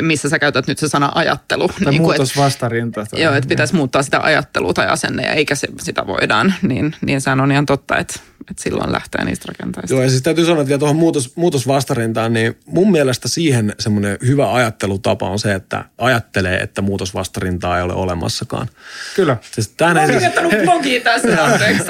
missä sä käytät nyt se sana ajattelu. Tai niin muutosvastarinta. Joo, että pitäisi muuttaa sitä ajattelua tai asenne, ja eikä se, sitä voidaan. Niin, niin sehän on ihan totta, että että silloin lähtee niistä rakenteista. Joo, ja siis täytyy sanoa, että vielä tuohon muutos, muutosvastarintaan, niin mun mielestä siihen semmoinen hyvä ajattelutapa on se, että ajattelee, että muutosvastarintaa ei ole olemassakaan. Kyllä. Siis tähän mä oon kirjoittanut blogia tässä, anteeksi.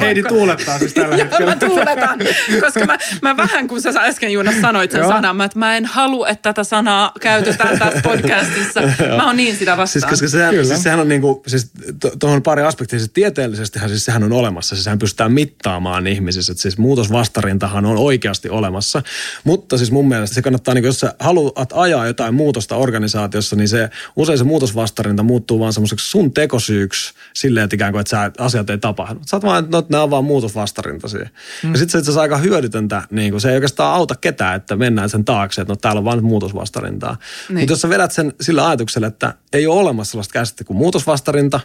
Heidi tuulettaa siis tällä [LAUGHS] hetkellä. mä tuuletan, koska mä, mä vähän, kun sä äsken Juunas sanoit sen sanan, mä, että mä en halua, että tätä sanaa käytetään tässä [LAUGHS] podcastissa. mä oon niin sitä vastaan. Siis, koska sehän, siis sehän on niin kuin, siis tuohon pari aspektia, siis tieteellisestihän siis sehän on olemassa, siis sehän pystytään mittaamaan ihmisissä, että siis muutosvastarintahan on oikeasti olemassa, mutta siis mun mielestä se kannattaa, niin jos sä haluat ajaa jotain muutosta organisaatiossa, niin se usein se muutosvastarinta muuttuu vaan semmoiseksi sun tekosyyksi silleen, että ikään kuin, että sä, asiat ei tapahdu. Sä oot vaan, että no, nämä on vaan muutosvastarintaisia. Mm. Ja sitten se, se on aika hyödytöntä, niin kuin, se ei oikeastaan auta ketään, että mennään sen taakse, että no täällä on vaan muutosvastarintaa. Niin. Mutta jos sä vedät sen sillä ajatuksella, että ei ole olemassa sellaista käsitettä kuin muutosvastarinta,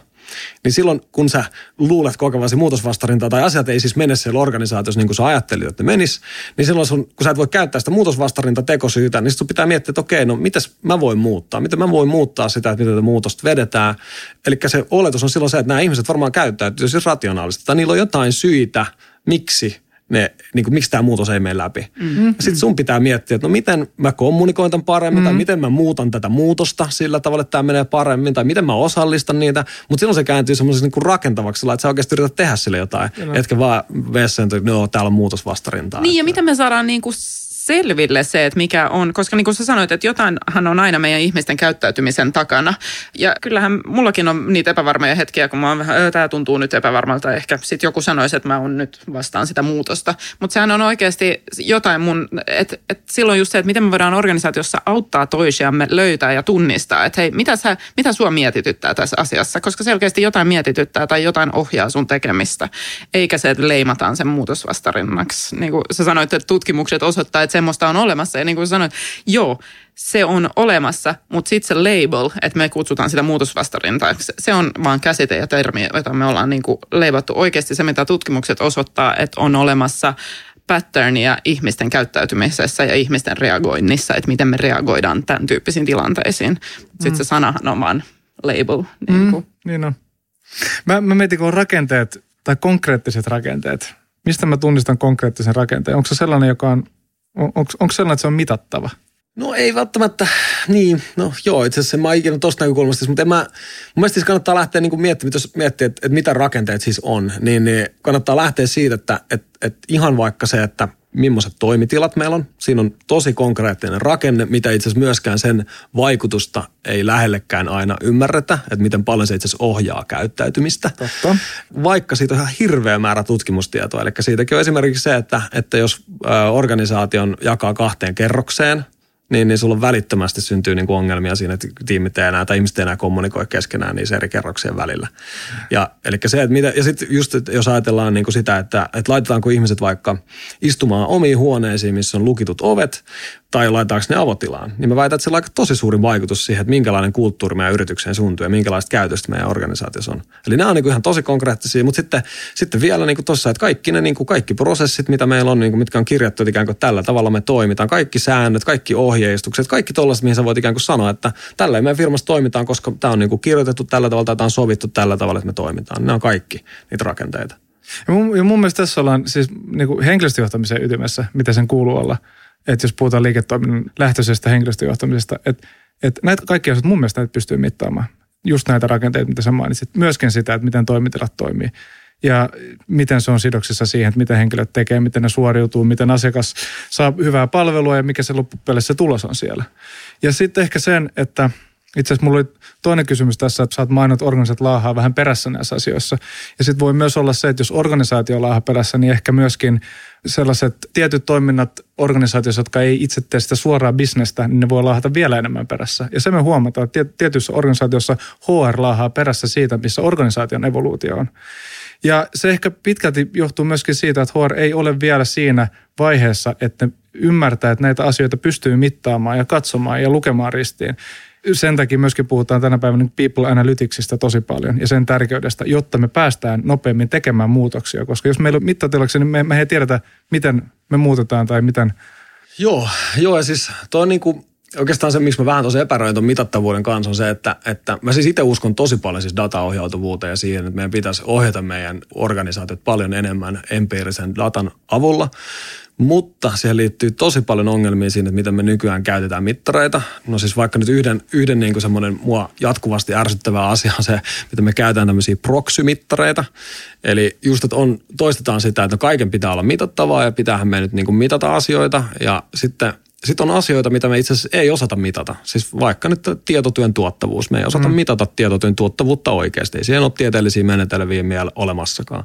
niin silloin kun sä luulet kokevasi muutosvastarintaa tai asiat ei siis mene siellä organisaatiossa niin kuin sä ajattelit, että ne menis, niin silloin sun, kun sä et voi käyttää sitä muutosvastarinta tekosyytä, niin sun pitää miettiä, että okei, no mitäs mä voin muuttaa, miten mä voin muuttaa sitä, että miten muutosta vedetään. Eli se oletus on silloin se, että nämä ihmiset varmaan käyttäytyy siis rationaalisesti, tai niillä on jotain syitä, miksi ne, niin kuin, miksi tämä muutos ei mene läpi. Mm-hmm. Sitten sun pitää miettiä, että no miten mä kommunikoin tämän paremmin, mm-hmm. tai miten mä muutan tätä muutosta sillä tavalla, että tämä menee paremmin, tai miten mä osallistan niitä. Mutta silloin se kääntyy semmoisessa niin rakentavaksi, että sä oikeasti yrität tehdä sille jotain, no. etkä vaan vee sen, että no, täällä on muutosvastarintaa. Niin, että... ja miten me saadaan niin kuin selville se, että mikä on, koska niin kuin sä sanoit, että jotainhan on aina meidän ihmisten käyttäytymisen takana. Ja kyllähän mullakin on niitä epävarmoja hetkiä, kun mä oon vähän, tämä tuntuu nyt epävarmalta. Ehkä sitten joku sanoisi, että mä oon nyt vastaan sitä muutosta. Mutta sehän on oikeasti jotain mun, että et silloin just se, että miten me voidaan organisaatiossa auttaa toisiamme löytää ja tunnistaa, että hei, mitä, sä, mitä sua mietityttää tässä asiassa, koska selkeästi jotain mietityttää tai jotain ohjaa sun tekemistä, eikä se, että leimataan sen muutosvastarinnaksi. Niin kuin sä sanoit, että tutkimukset osoittaa, että semmoista on olemassa. Ja niin kuin sanoit, joo, se on olemassa, mutta sitten se label, että me kutsutaan sitä muutosvastarintaksi, se on vaan käsite ja termi, jota me ollaan niin kuin leivattu. Oikeasti se, mitä tutkimukset osoittaa, että on olemassa patternia ihmisten käyttäytymisessä ja ihmisten reagoinnissa, että miten me reagoidaan tämän tyyppisiin tilanteisiin. Sitten mm. se sanahan on vaan label. Niin, kuin. Mm, niin on. Mä, mä mietin, kun on rakenteet tai konkreettiset rakenteet. Mistä mä tunnistan konkreettisen rakenteen? Onko se sellainen, joka on on, onko, onko sellainen, että se on mitattava? No ei välttämättä, niin, no joo, itse asiassa mä ikinä tuosta näkökulmasta, mutta en mä, mun mielestä siis kannattaa lähteä niin miettimään, jos miettii, että, että mitä rakenteet siis on, niin, niin kannattaa lähteä siitä, että, että, että ihan vaikka se, että millaiset toimitilat meillä on. Siinä on tosi konkreettinen rakenne, mitä itse asiassa myöskään sen vaikutusta ei lähellekään aina ymmärretä, että miten paljon se itse asiassa ohjaa käyttäytymistä. Totta. Vaikka siitä on ihan hirveä määrä tutkimustietoa. Eli siitäkin on esimerkiksi se, että, että jos organisaation jakaa kahteen kerrokseen – niin, niin sulla välittömästi syntyy niin kuin ongelmia siinä, että tiimit ei enää tai ihmiset ei enää kommunikoi keskenään niissä eri kerroksien välillä. Ja, eli se, että mitä, ja sitten just että jos ajatellaan niin kuin sitä, että, että laitetaanko ihmiset vaikka istumaan omiin huoneisiin, missä on lukitut ovet, tai laitetaanko ne avotilaan, niin mä väitän, että sillä on tosi suuri vaikutus siihen, että minkälainen kulttuuri meidän yritykseen suuntuu ja minkälaista käytöstä meidän organisaatiossa on. Eli nämä on niin ihan tosi konkreettisia, mutta sitten, sitten vielä niin tuossa, että kaikki ne niin kuin kaikki prosessit, mitä meillä on, niin kuin, mitkä on kirjattu, että ikään kuin tällä tavalla me toimitaan, kaikki säännöt, kaikki ohjeistukset, kaikki tollaiset, mihin sä voit ikään kuin sanoa, että tällä meidän firmassa toimitaan, koska tämä on niin kuin kirjoitettu tällä tavalla tai tämä on sovittu tällä tavalla, että me toimitaan. Nämä on kaikki niitä rakenteita. Ja mun, ja mun mielestä tässä ollaan siis niin kuin henkilöstöjohtamisen ytimessä, mitä sen kuuluu olla – että jos puhutaan liiketoiminnan lähtöisestä henkilöstöjohtamisesta, että, että näitä kaikkia asiat mun mielestä pystyy mittaamaan. Just näitä rakenteita, mitä sä mainitsit. Myöskin sitä, että miten toimitilat toimii ja miten se on sidoksissa siihen, että miten henkilöt tekee, miten ne suoriutuu, miten asiakas saa hyvää palvelua ja mikä se loppupeleissä tulos on siellä. Ja sitten ehkä sen, että itse asiassa mulla oli toinen kysymys tässä, että mainit, että organisaatiot laahaa vähän perässä näissä asioissa. Ja sitten voi myös olla se, että jos organisaatio laahaa perässä, niin ehkä myöskin sellaiset tietyt toiminnat organisaatioissa, jotka ei itse tee sitä suoraa bisnestä, niin ne voi laahata vielä enemmän perässä. Ja se me huomataan, että tietyissä organisaatioissa HR laahaa perässä siitä, missä organisaation evoluutio on. Ja se ehkä pitkälti johtuu myöskin siitä, että HR ei ole vielä siinä vaiheessa, että ymmärtää, että näitä asioita pystyy mittaamaan ja katsomaan ja lukemaan ristiin sen takia myöskin puhutaan tänä päivänä people analyticsista tosi paljon ja sen tärkeydestä, jotta me päästään nopeammin tekemään muutoksia. Koska jos meillä on mittatilaksi, niin me, me ei tiedetä, miten me muutetaan tai miten... Joo, joo ja siis toi on niin kuin, oikeastaan se, miksi mä vähän tosi epäröin tuon mitattavuuden kanssa on se, että, että mä siis itse uskon tosi paljon siis dataohjautuvuuteen ja siihen, että meidän pitäisi ohjata meidän organisaatiot paljon enemmän empiirisen datan avulla. Mutta siihen liittyy tosi paljon ongelmia siinä, että miten me nykyään käytetään mittareita. No siis vaikka nyt yhden, yhden niin semmoinen mua jatkuvasti ärsyttävä asia on se, miten me käytetään tämmöisiä proxymittareita. Eli just, että on, toistetaan sitä, että kaiken pitää olla mitattavaa ja pitäähän me nyt niin kuin mitata asioita. Ja sitten sitten on asioita, mitä me itse asiassa ei osata mitata. Siis vaikka nyt tietotyön tuottavuus. Me ei osata mm. mitata tietotyön tuottavuutta oikeasti. Ei siihen ole tieteellisiä menetelmiä vielä olemassakaan.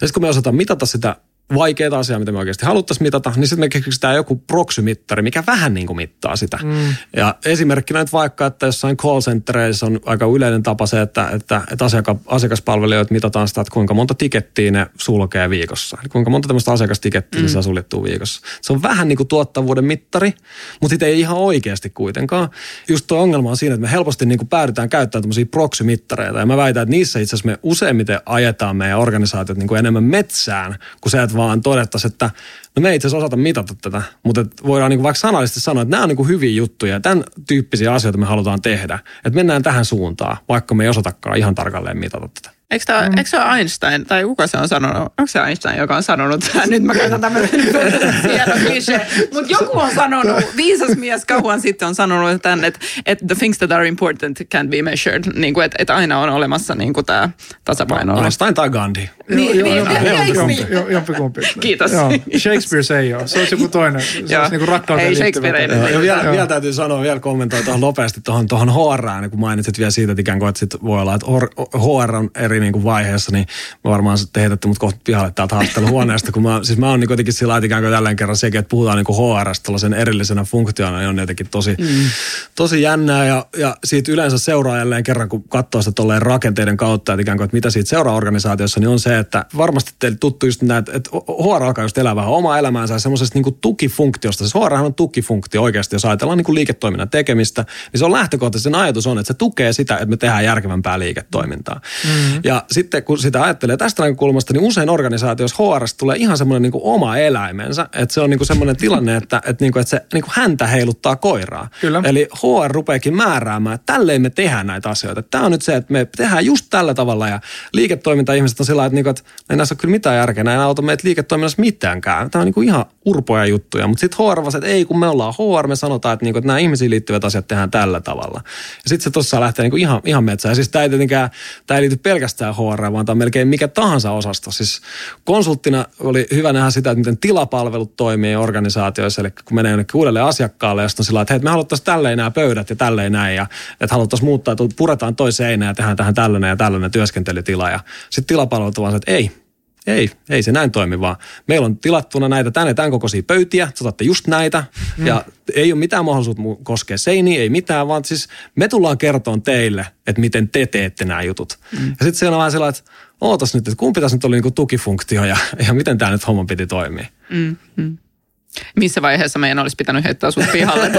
Ja sitten kun me osataan mitata sitä vaikeita asiaa, mitä me oikeasti haluttaisiin mitata, niin sitten me keksitään joku proxymittari, mikä vähän niin kuin mittaa sitä. Mm. Ja esimerkkinä nyt vaikka, että jossain call centereissä on aika yleinen tapa se, että, että, että asiaka, asiakaspalvelijoita mitataan sitä, että kuinka monta tikettiä ne sulkee viikossa. Eli kuinka monta tämmöistä asiakastikettiä mm. saa suljettua viikossa. Se on vähän niin kuin tuottavuuden mittari, mutta sitä ei ihan oikeasti kuitenkaan. Just tuo ongelma on siinä, että me helposti niin kuin päädytään käyttämään tämmöisiä proxymittareita. Ja mä väitän, että niissä itse asiassa me useimmiten ajetaan meidän organisaatiot niin kuin enemmän metsään, kuin se, että vaan todettaisiin, että no me ei itse osata mitata tätä, mutta voidaan niin vaikka sanallisesti sanoa, että nämä on niin hyviä juttuja, tämän tyyppisiä asioita me halutaan tehdä. Että mennään tähän suuntaan, vaikka me ei osatakaan ihan tarkalleen mitata tätä. Eikö, tämä, mm. eikö se ole Einstein, tai kuka se on sanonut? Onko se Einstein, joka on sanonut, että nyt mä käytän tämmöisen [LAUGHS] klisee. Mutta joku on sanonut, viisas mies kauan sitten on sanonut tämän, että, että the things that are important can be measured. Niin kuin, että, että aina on olemassa niin kuin tämä tasapaino. Einstein tai Gandhi. Niin, niin, Jompikumpi. Kiitos. Joo, Shakespeare se ei ole. Se olisi joku toinen. Se olisi niin kuin rakkauteen Ei Shakespeare ei. Ja vielä, vielä täytyy sanoa, vielä kommentoida tuohon nopeasti tuohon, tuohon HR, kun mainitsit vielä siitä, että ikään kuin, että sit voi olla, että HR on eri niin kuin vaiheessa, niin mä varmaan sitten heitätte mut kohta pihalle täältä haastatteluhuoneesta, kun mä, siis mä oon niin kuitenkin sillä ikään kuin tällä kerran sekin, että puhutaan niin kuin HRstä tällaisen erillisenä funktiona, niin on jotenkin tosi, mm. tosi jännää ja, ja siitä yleensä seuraa jälleen kerran, kun katsoo sitä tolleen rakenteiden kautta, että ikään kuin, että mitä siitä seuraa organisaatiossa, niin on se, että varmasti teille tuttu just näitä, että HR alkaa just elää vähän omaa elämäänsä semmoisesta niin tukifunktiosta. Se HR on tukifunktio oikeasti, jos ajatellaan niin kuin liiketoiminnan tekemistä, niin se on lähtökohtaisesti sen ajatus on, että se tukee sitä, että me tehdään järkevämpää liiketoimintaa. Mm-hmm. Ja sitten kun sitä ajattelee tästä näkökulmasta, niin usein organisaatioissa HR tulee ihan semmoinen niin oma eläimensä, että se on niin kuin semmoinen tilanne, että, että, niin kuin, että se niin kuin häntä heiluttaa koiraa. Kyllä. Eli HR rupeekin määräämään, että tälleen me tehdään näitä asioita. Tämä on nyt se, että me tehdään just tällä tavalla ja liiketoiminta-ihmiset on sillä että, niin kuin, että ei näissä ole kyllä mitään järkeä, näin auta meitä liiketoiminnassa mitäänkään. Tämä on niin kuin ihan urpoja juttuja, mutta sitten HR vasta, että ei kun me ollaan HR, me sanotaan, että, niin kuin, että nämä ihmisiin liittyvät asiat tehdään tällä tavalla. Ja sitten se tuossa lähtee niin kuin ihan, ihan metsään. Ja siis tämä ei tietenkään, tämä ei liity pelkästään HR, vaan tämä on melkein mikä tahansa osasto. Siis konsulttina oli hyvä nähdä sitä, että miten tilapalvelut toimii organisaatioissa, eli kun menee jonnekin uudelle asiakkaalle, sitten on sillä että hei, me haluttaisiin tälleen nämä pöydät ja tälleen näin, ja että haluttaisiin muuttaa, että puretaan toi seinä ja tehdään tähän tällainen ja tällainen työskentelytila. Ja sitten tilapalvelut vaan että ei, ei, ei se näin toimi, vaan meillä on tilattuna näitä tänne tämän kokoisia pöytiä, saatte just näitä, mm. ja ei ole mitään mahdollisuutta koskea seiniä, ei mitään, vaan siis me tullaan kertomaan teille, että miten te teette nämä jutut. Mm. Ja sitten siellä on vähän sellainen, että ootas nyt, että kumpi tässä nyt oli niin tukifunktio ja, ja miten tämä nyt homma piti toimia. Mm, mm. Missä vaiheessa meidän olisi pitänyt heittää sut pihalle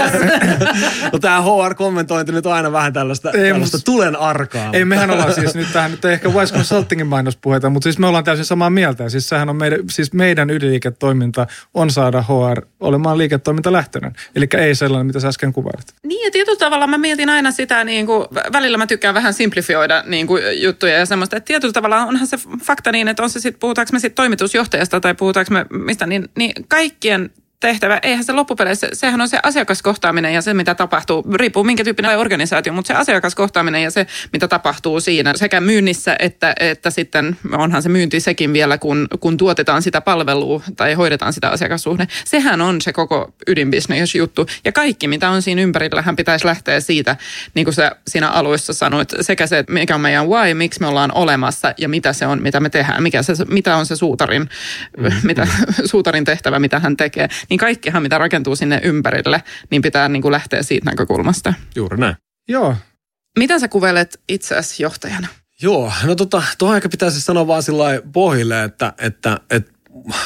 [LAUGHS] no tämä HR-kommentointi nyt on aina vähän tällaista, ei, tällaista tulen arkaa. Ei, mehän ollaan siis nyt tähän, nyt ei ehkä Wise Consultingin mainospuheita, mutta siis me ollaan täysin samaa mieltä. Ja siis sehän on meidän, siis meidän ydinliiketoiminta on saada HR olemaan liiketoimintalähtöinen. Eli ei sellainen, mitä sä äsken kuvailit. Niin ja tietyllä tavalla mä mietin aina sitä, niin kuin, välillä mä tykkään vähän simplifioida niin kuin, juttuja ja semmoista, että tietyllä tavalla onhan se fakta niin, että on se sitten, puhutaanko me sitten toimitusjohtajasta tai puhutaanko me mistä, niin, niin kaikkien tehtävä, eihän se loppupeleissä, sehän on se asiakaskohtaaminen ja se, mitä tapahtuu, riippuu minkä tyyppinen organisaatio, mutta se asiakaskohtaaminen ja se, mitä tapahtuu siinä sekä myynnissä että, että sitten onhan se myynti sekin vielä, kun, kun tuotetaan sitä palvelua tai hoidetaan sitä asiakassuhde. Sehän on se koko ydinbisnes-juttu ja kaikki, mitä on siinä ympärillähän pitäisi lähteä siitä, niin kuin sä siinä aluissa sanoit, sekä se, mikä on meidän why, miksi me ollaan olemassa ja mitä se on, mitä me tehdään, mikä se, mitä on se suutarin, mm. mitä, [LAUGHS] suutarin tehtävä, mitä hän tekee niin kaikkihan mitä rakentuu sinne ympärille, niin pitää niin kuin lähteä siitä näkökulmasta. Juuri näin. Joo. Mitä sä kuvelet itseäsi johtajana? Joo, no tota, tuohon ehkä pitäisi sanoa vaan sillä pohjille, että, että, että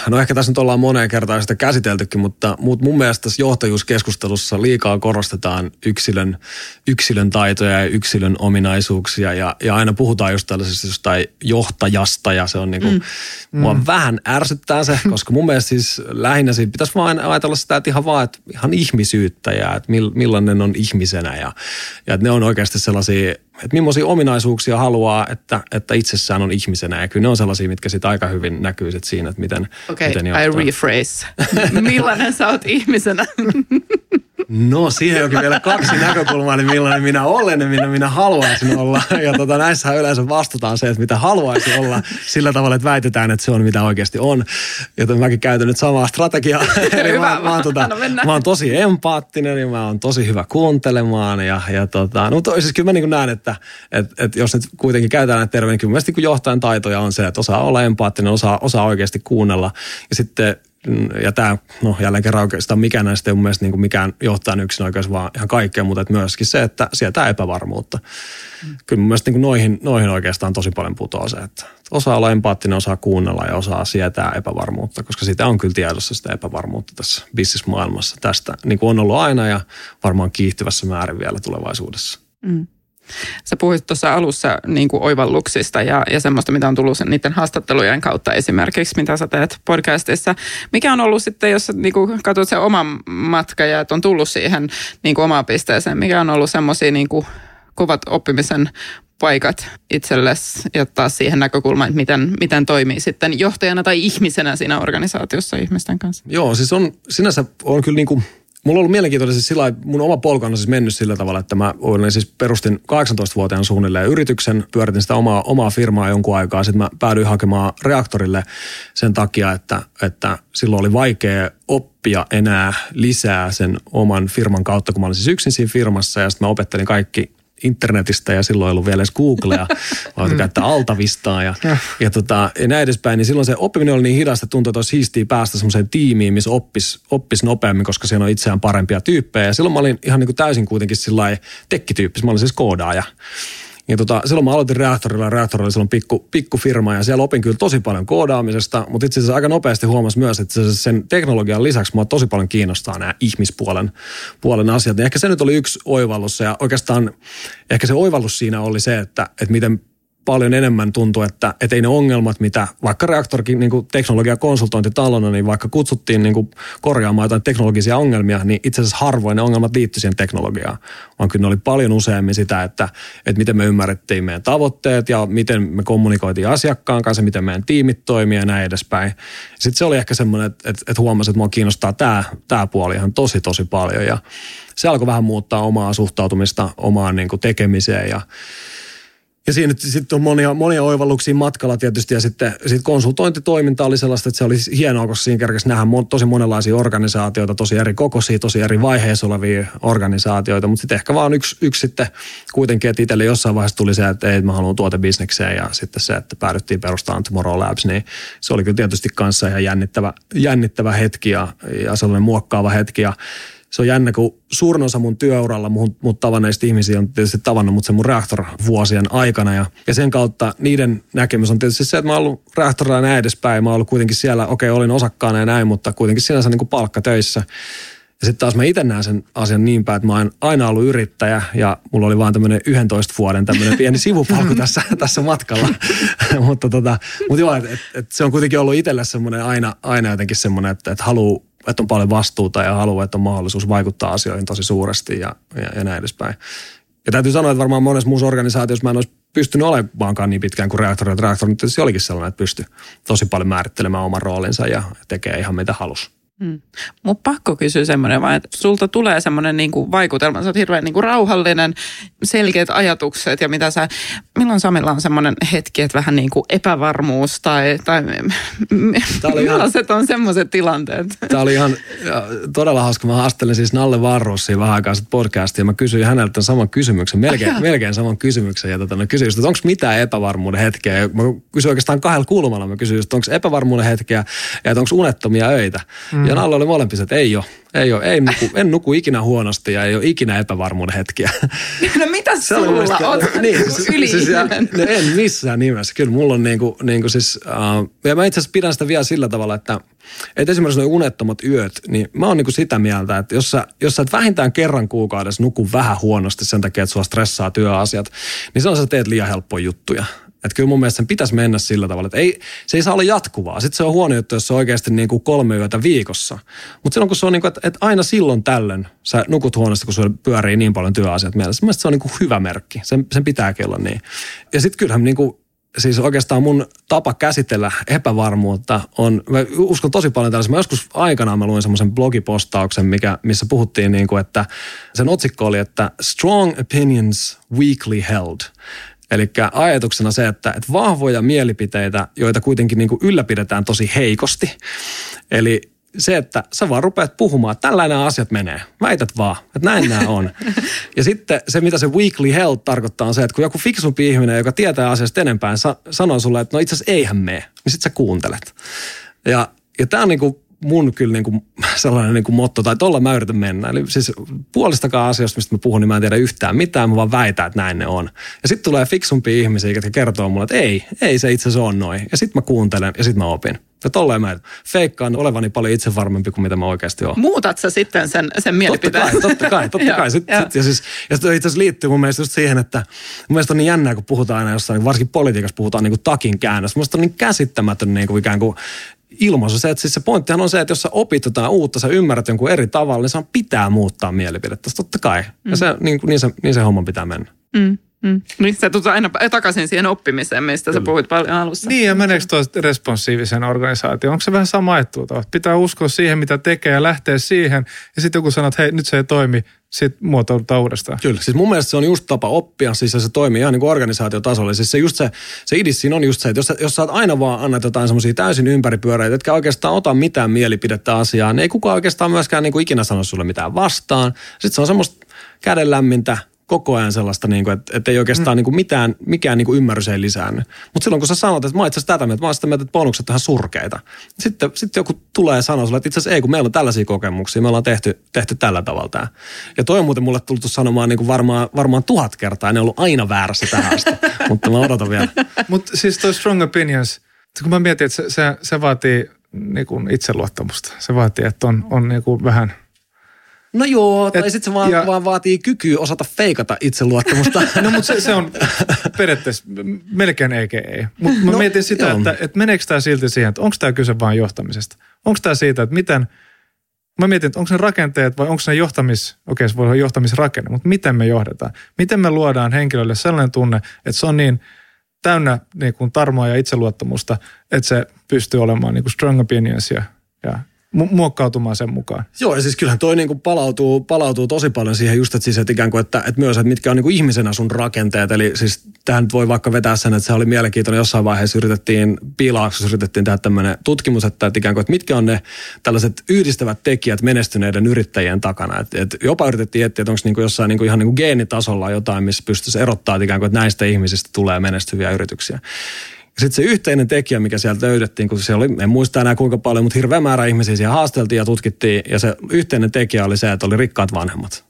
no ehkä tässä nyt ollaan moneen kertaan sitä käsiteltykin, mutta, mutta mun mielestä tässä johtajuuskeskustelussa liikaa korostetaan yksilön, yksilön taitoja ja yksilön ominaisuuksia ja, ja aina puhutaan just tällaisesta jostain johtajasta ja se on niinku, mm. mua mm. vähän ärsyttää se, [LAUGHS] koska mun mielestä siis lähinnä siinä pitäisi vaan ajatella sitä, että ihan vaan, että ihan ihmisyyttä ja että millainen on ihmisenä ja, ja että ne on oikeasti sellaisia että millaisia ominaisuuksia haluaa, että, että itsessään on ihmisenä. Ja kyllä ne on sellaisia, mitkä sitten aika hyvin näkyy sit siinä, että miten, okay, miten I rephrase. [LAUGHS] Millainen sä oot ihmisenä? No siihen onkin vielä kaksi näkökulmaa, niin millainen minä olen ja minä minä haluaisin olla. Ja tota, näissä yleensä vastutaan se, että mitä haluaisin olla sillä tavalla, että väitetään, että se on mitä oikeasti on. Joten mäkin käytän nyt samaa strategiaa. [LAUGHS] Eli hyvä, mä, mä, oon, tota, mä oon tosi empaattinen ja mä oon tosi hyvä kuuntelemaan. Ja, ja tota, no, siis kyllä mä niin näen, että että et, et jos nyt kuitenkin käytetään näitä tervejä, niin kyllä mielestäni niin johtajan taitoja on se, että osaa olla empaattinen, osaa, osaa oikeasti kuunnella. Ja sitten mm, ja tämä, no jälleen kerran oikeastaan mikään näistä ei mun mielestä niin kuin mikään johtajan yksin oikeus, vaan ihan kaikkea, mutta että myöskin se, että sieltä epävarmuutta. Mm. Kyllä mun mielestä niin kuin noihin, noihin oikeastaan tosi paljon putoaa se, että osaa olla empaattinen, osaa kuunnella ja osaa sietää epävarmuutta, koska sitä on kyllä tiedossa sitä epävarmuutta tässä bisnismaailmassa. Tästä niin kuin on ollut aina ja varmaan kiihtyvässä määrin vielä tulevaisuudessa. Mm. Sä puhuit tuossa alussa niin kuin oivalluksista ja, ja semmoista, mitä on tullut sen, niiden haastattelujen kautta esimerkiksi, mitä sä teet podcastissa. Mikä on ollut sitten, jos niin kuin katsot se oman matka ja että on tullut siihen niin kuin omaan pisteeseen, mikä on ollut semmoisia niin kovat oppimisen paikat itsellesi ja taas siihen näkökulmaan, että miten, miten toimii sitten johtajana tai ihmisenä siinä organisaatiossa ihmisten kanssa. Joo, siis on sinänsä on kyllä niin kuin Mulla on ollut mielenkiintoista siis sillä että mun oma polku on siis mennyt sillä tavalla, että mä olen siis perustin 18-vuotiaan suunnilleen yrityksen, pyöritin sitä omaa, omaa firmaa jonkun aikaa, sitten mä päädyin hakemaan reaktorille sen takia, että, että silloin oli vaikea oppia enää lisää sen oman firman kautta, kun mä olin siis yksin siinä firmassa ja sitten mä opettelin kaikki internetistä ja silloin ei ollut vielä edes Googlea, [LAUGHS] vaan mm. käyttää Altavistaa ja, ja, ja, tota, ja näin edespäin. Niin silloin se oppiminen oli niin hidasta, että tuntui, että olisi siistiä päästä semmoiseen tiimiin, missä oppisi oppis nopeammin, koska siellä on itseään parempia tyyppejä. Ja silloin mä olin ihan niin kuin täysin kuitenkin sillä tekkityyppis, mä olin siis koodaaja. Ja tota, silloin mä aloitin reaktorilla, reaktorilla oli silloin pikku, pikku firma ja siellä opin kyllä tosi paljon koodaamisesta, mutta itse asiassa aika nopeasti huomasi myös, että sen teknologian lisäksi mua tosi paljon kiinnostaa nämä ihmispuolen puolen asiat. Ja ehkä se nyt oli yksi oivallus ja oikeastaan ehkä se oivallus siinä oli se, että, että miten paljon enemmän tuntuu, että, että ei ne ongelmat, mitä vaikka reaktorikin niin konsultointitalona, niin vaikka kutsuttiin niin kuin korjaamaan jotain teknologisia ongelmia, niin itse asiassa harvoin ne ongelmat liittyi siihen teknologiaan. Vaan kyllä ne oli paljon useammin sitä, että, että miten me ymmärrettiin meidän tavoitteet ja miten me kommunikoitiin asiakkaan kanssa, miten meidän tiimit toimii ja näin edespäin. Sitten se oli ehkä semmoinen, että, että, että huomasin, että mua kiinnostaa tämä, tämä puoli ihan tosi tosi paljon ja se alkoi vähän muuttaa omaa suhtautumista omaan niin kuin tekemiseen ja ja siinä sitten on monia, monia oivalluksia matkalla tietysti ja sitten sit konsultointitoiminta oli sellaista, että se oli hienoa, koska siinä kerkesi nähdä tosi monenlaisia organisaatioita, tosi eri kokoisia, tosi eri vaiheissa olevia organisaatioita, mutta sitten ehkä vaan yksi, yksi sitten kuitenkin, että itselle jossain vaiheessa tuli se, että ei, mä haluan tuotebisnekseen ja sitten se, että päädyttiin perustamaan Tomorrow Labs, niin se oli kyllä tietysti kanssa ihan jännittävä, jännittävä hetki ja, ja sellainen muokkaava hetki. Ja se on jännä, kun suurin osa mun työuralla mut, mut tavanneista ihmisiä on tietysti tavannut mut sen mun reaktor-vuosien aikana. Ja, ja sen kautta niiden näkemys on tietysti se, että mä oon ollut reaktorilla näin edespäin. Mä oon ollut kuitenkin siellä, okei, okay, olin osakkaana ja näin, mutta kuitenkin sinänsä niin kuin palkkatöissä. Ja sitten taas mä itse näen sen asian niin päin, että mä oon aina ollut yrittäjä ja mulla oli vaan tämmöinen 11 vuoden tämmöinen [LAUGHS] pieni sivupalku tässä, tässä matkalla. [LAUGHS] mutta tota, mut joo, et, et, et se on kuitenkin ollut itselle semmoinen aina, aina jotenkin semmoinen, että et haluaa että on paljon vastuuta ja haluaa, että on mahdollisuus vaikuttaa asioihin tosi suuresti ja, ja, ja näin edespäin. Ja täytyy sanoa, että varmaan monessa muussa organisaatiossa mä en olisi pystynyt olemaankaan niin pitkään kuin reaktori. Reaktori nyt olikin sellainen, että pystyi tosi paljon määrittelemään oman roolinsa ja tekee ihan mitä halusi. Mm. Mutta pakko kysyä semmoinen vaan, että sulta tulee semmoinen niinku vaikutelma, sä oot hirveän niinku rauhallinen, selkeät ajatukset ja mitä sä, milloin Samilla on semmoinen hetki, että vähän niinku epävarmuus tai, tai millaiset ihan, on semmoiset tilanteet? Tämä oli ihan todella hauska. Mä haastelin siis Nalle Varrussia vähän aikaa sitten podcastia ja mä kysyin häneltä saman kysymyksen, melkein, melkein saman kysymyksen ja tota, no, kysyin että onko mitään epävarmuuden hetkeä. Mä kysyin oikeastaan kahdella kulmalla, mä kysyin, että onko epävarmuuden hetkeä ja että onko unettomia öitä. Mm. Ja Nalle oli molempissa, että ei ole. Ei ole, ei nuku, en nuku ikinä huonosti ja ei ole ikinä epävarmuuden hetkiä. No mitä sulla on? Niin, siis, siis, ja, no en missään nimessä. Kyllä mulla on niinku, niinku siis, uh, ja mä itse asiassa pidän sitä vielä sillä tavalla, että, että esimerkiksi nuo unettomat yöt, niin mä oon niinku sitä mieltä, että jos sä, jos sä et vähintään kerran kuukaudessa nuku vähän huonosti sen takia, että sua stressaa työasiat, niin se on sä teet liian helppoja juttuja. Että kyllä mun mielestä sen pitäisi mennä sillä tavalla, että ei, se ei saa olla jatkuvaa. Sitten se on huono juttu, jos se on oikeasti niin kuin kolme yötä viikossa. Mutta silloin kun se on niin kuin, että, että aina silloin tällöin sä nukut huonosti, kun sulla pyörii niin paljon työasiat mielessä. Mielestäni se on niin kuin hyvä merkki. Sen, sen pitääkin olla niin. Ja sitten kyllähän niin kuin, siis oikeastaan mun tapa käsitellä epävarmuutta on, mä uskon tosi paljon tällaisen. Mä joskus aikanaan mä luin semmoisen blogipostauksen, mikä, missä puhuttiin niin kuin, että sen otsikko oli, että strong opinions weakly held. Eli ajatuksena se, että, että vahvoja mielipiteitä, joita kuitenkin niin kuin ylläpidetään tosi heikosti. Eli se, että sä vaan rupeat puhumaan, että tällainen asiat menee. Väität vaan, että näin nämä on. [LAUGHS] ja sitten se, mitä se weekly health tarkoittaa, on se, että kun joku fiksumpi ihminen, joka tietää asiasta enempää, sa- sanoo sulle, että no itse asiassa eihän mene, niin sit sä kuuntelet. Ja, ja tämä on niinku mun kyllä niinku [LAUGHS] sellainen niinku motto, tai tuolla mä yritän mennä. Eli siis puolistakaan asioista, mistä mä puhun, niin mä en tiedä yhtään mitään, mä vaan väitän, että näin ne on. Ja sitten tulee fiksumpia ihmisiä, jotka kertoo mulle, että ei, ei se itse asiassa ole noin. Ja sitten mä kuuntelen ja sitten mä opin. Ja tolleen mä feikkaan olevani paljon itsevarmempi kuin mitä mä oikeasti oon. Muutat sä sitten sen, sen Totta mielipiteen? kai, totta kai, totta [LAUGHS] kai. Sit, joo. sit, ja, siis, ja itse asiassa liittyy mun mielestä just siihen, että mun mielestä on niin jännää, kun puhutaan aina jossain, varsinkin politiikassa puhutaan niin kuin takin käännöstä. Mun mielestä on niin käsittämätön niin kuin ikään kuin ilmaisu. Se, että siis se pointtihan on se, että jos sä opit jotain uutta, sä ymmärrät jonkun eri tavalla, niin se pitää muuttaa mielipidettä. Totta kai. Ja se, niin, kuin- niin, se, niin se homman pitää mennä. Mm, mm. Niin sä tulet aina takaisin siihen oppimiseen, mistä sä puhuit paljon alussa. Niin, ja meneekö tuo responsiivisen organisaatioon? Onko se vähän sama ajattelutapa? Pitää uskoa siihen, mitä tekee ja lähteä siihen. Ja sitten joku sanoo, että hei, nyt se ei toimi, sitten muotoudutaan uudestaan. Kyllä, siis mun mielestä se on just tapa oppia, siis se toimii ihan niin kuin organisaatiotasolla. Siis se just se, se idis siinä on just se, että jos, sä- jos sä oot aina vaan annat jotain semmoisia täysin ympäripyöreitä, etkä oikeastaan ota mitään mielipidettä asiaan, niin ei kukaan oikeastaan myöskään niin kuin ikinä sano sulle mitään vastaan. Sitten se on semmoista kädenlämmintä, koko ajan sellaista, niin kuin, että, että ei oikeastaan niin kuin mitään, mikään niin kuin ymmärrys ei lisäänny. Mutta silloin kun sä sanot, että mä oon itse asiassa tätä mieltä, mä oon sitä mieltä, että bonukset on ihan surkeita. Sitten, sitten joku tulee ja sanoo sulle, että itse asiassa ei, kun meillä on tällaisia kokemuksia, me ollaan tehty, tehty tällä tavalla tämä. Ja toi on muuten mulle tullut sanomaan niin kuin varmaan, varmaan tuhat kertaa, ja ne on ollut aina väärässä tähän asti. [LAUGHS] Mutta mä odotan vielä. Mutta siis toi strong opinions, kun mä mietin, että se, se, se vaatii niin kuin itseluottamusta. Se vaatii, että on, on niin kuin vähän... No joo, tai sitten se vaan, ja- vaan vaatii kykyä osata feikata itseluottamusta. [LAUGHS] No mutta se, se on periaatteessa melkein eikä ei. Mutta mä No, mietin sitä, joo. että, että meneekö tämä silti siihen, että onko tämä kyse vain johtamisesta? Onko tämä siitä, että miten... Mä mietin, että onko ne rakenteet vai onko ne johtamis... Okei, se voi olla johtamisrakenne, mutta miten me johdetaan? Miten me luodaan henkilölle sellainen tunne, että se on niin täynnä niin kuin tarmoa ja itseluottamusta, että se pystyy olemaan niin kuin strong opinions ja, ja mu- muokkautumaan sen mukaan. Joo, ja siis kyllähän toi niinku palautuu, palautuu tosi paljon siihen just, että, siis, että ikään kuin, että, että myös, että mitkä on niinku ihmisenä sun rakenteet. Eli siis tähän voi vaikka vetää sen, että se oli mielenkiintoinen jossain vaiheessa yritettiin, piilauksessa yritettiin tehdä tämmöinen tutkimus, että, että ikään kuin, että mitkä on ne tällaiset yhdistävät tekijät menestyneiden yrittäjien takana. Että, että jopa yritettiin etsiä, että onko niinku jossain niinku ihan niinku geenitasolla jotain, missä pystyisi erottaa, että ikään kuin, että näistä ihmisistä tulee menestyviä yrityksiä. Sitten se yhteinen tekijä, mikä sieltä löydettiin, kun se oli, en muista enää kuinka paljon, mutta hirveä määrä ihmisiä siellä haasteltiin ja tutkittiin. Ja se yhteinen tekijä oli se, että oli rikkaat vanhemmat.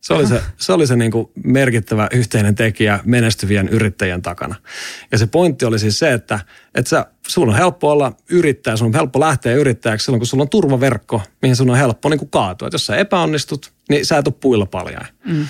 Se oli se, se, oli se niin kuin merkittävä yhteinen tekijä menestyvien yrittäjien takana. Ja se pointti oli siis se, että, että sä, sulla on helppo olla yrittäjä, sun on helppo lähteä yrittäjäksi silloin, kun sulla on turvaverkko, mihin sun on helppo niin kuin kaatua. Et jos sä epäonnistut, niin sä et ole puilla paljon. Mm.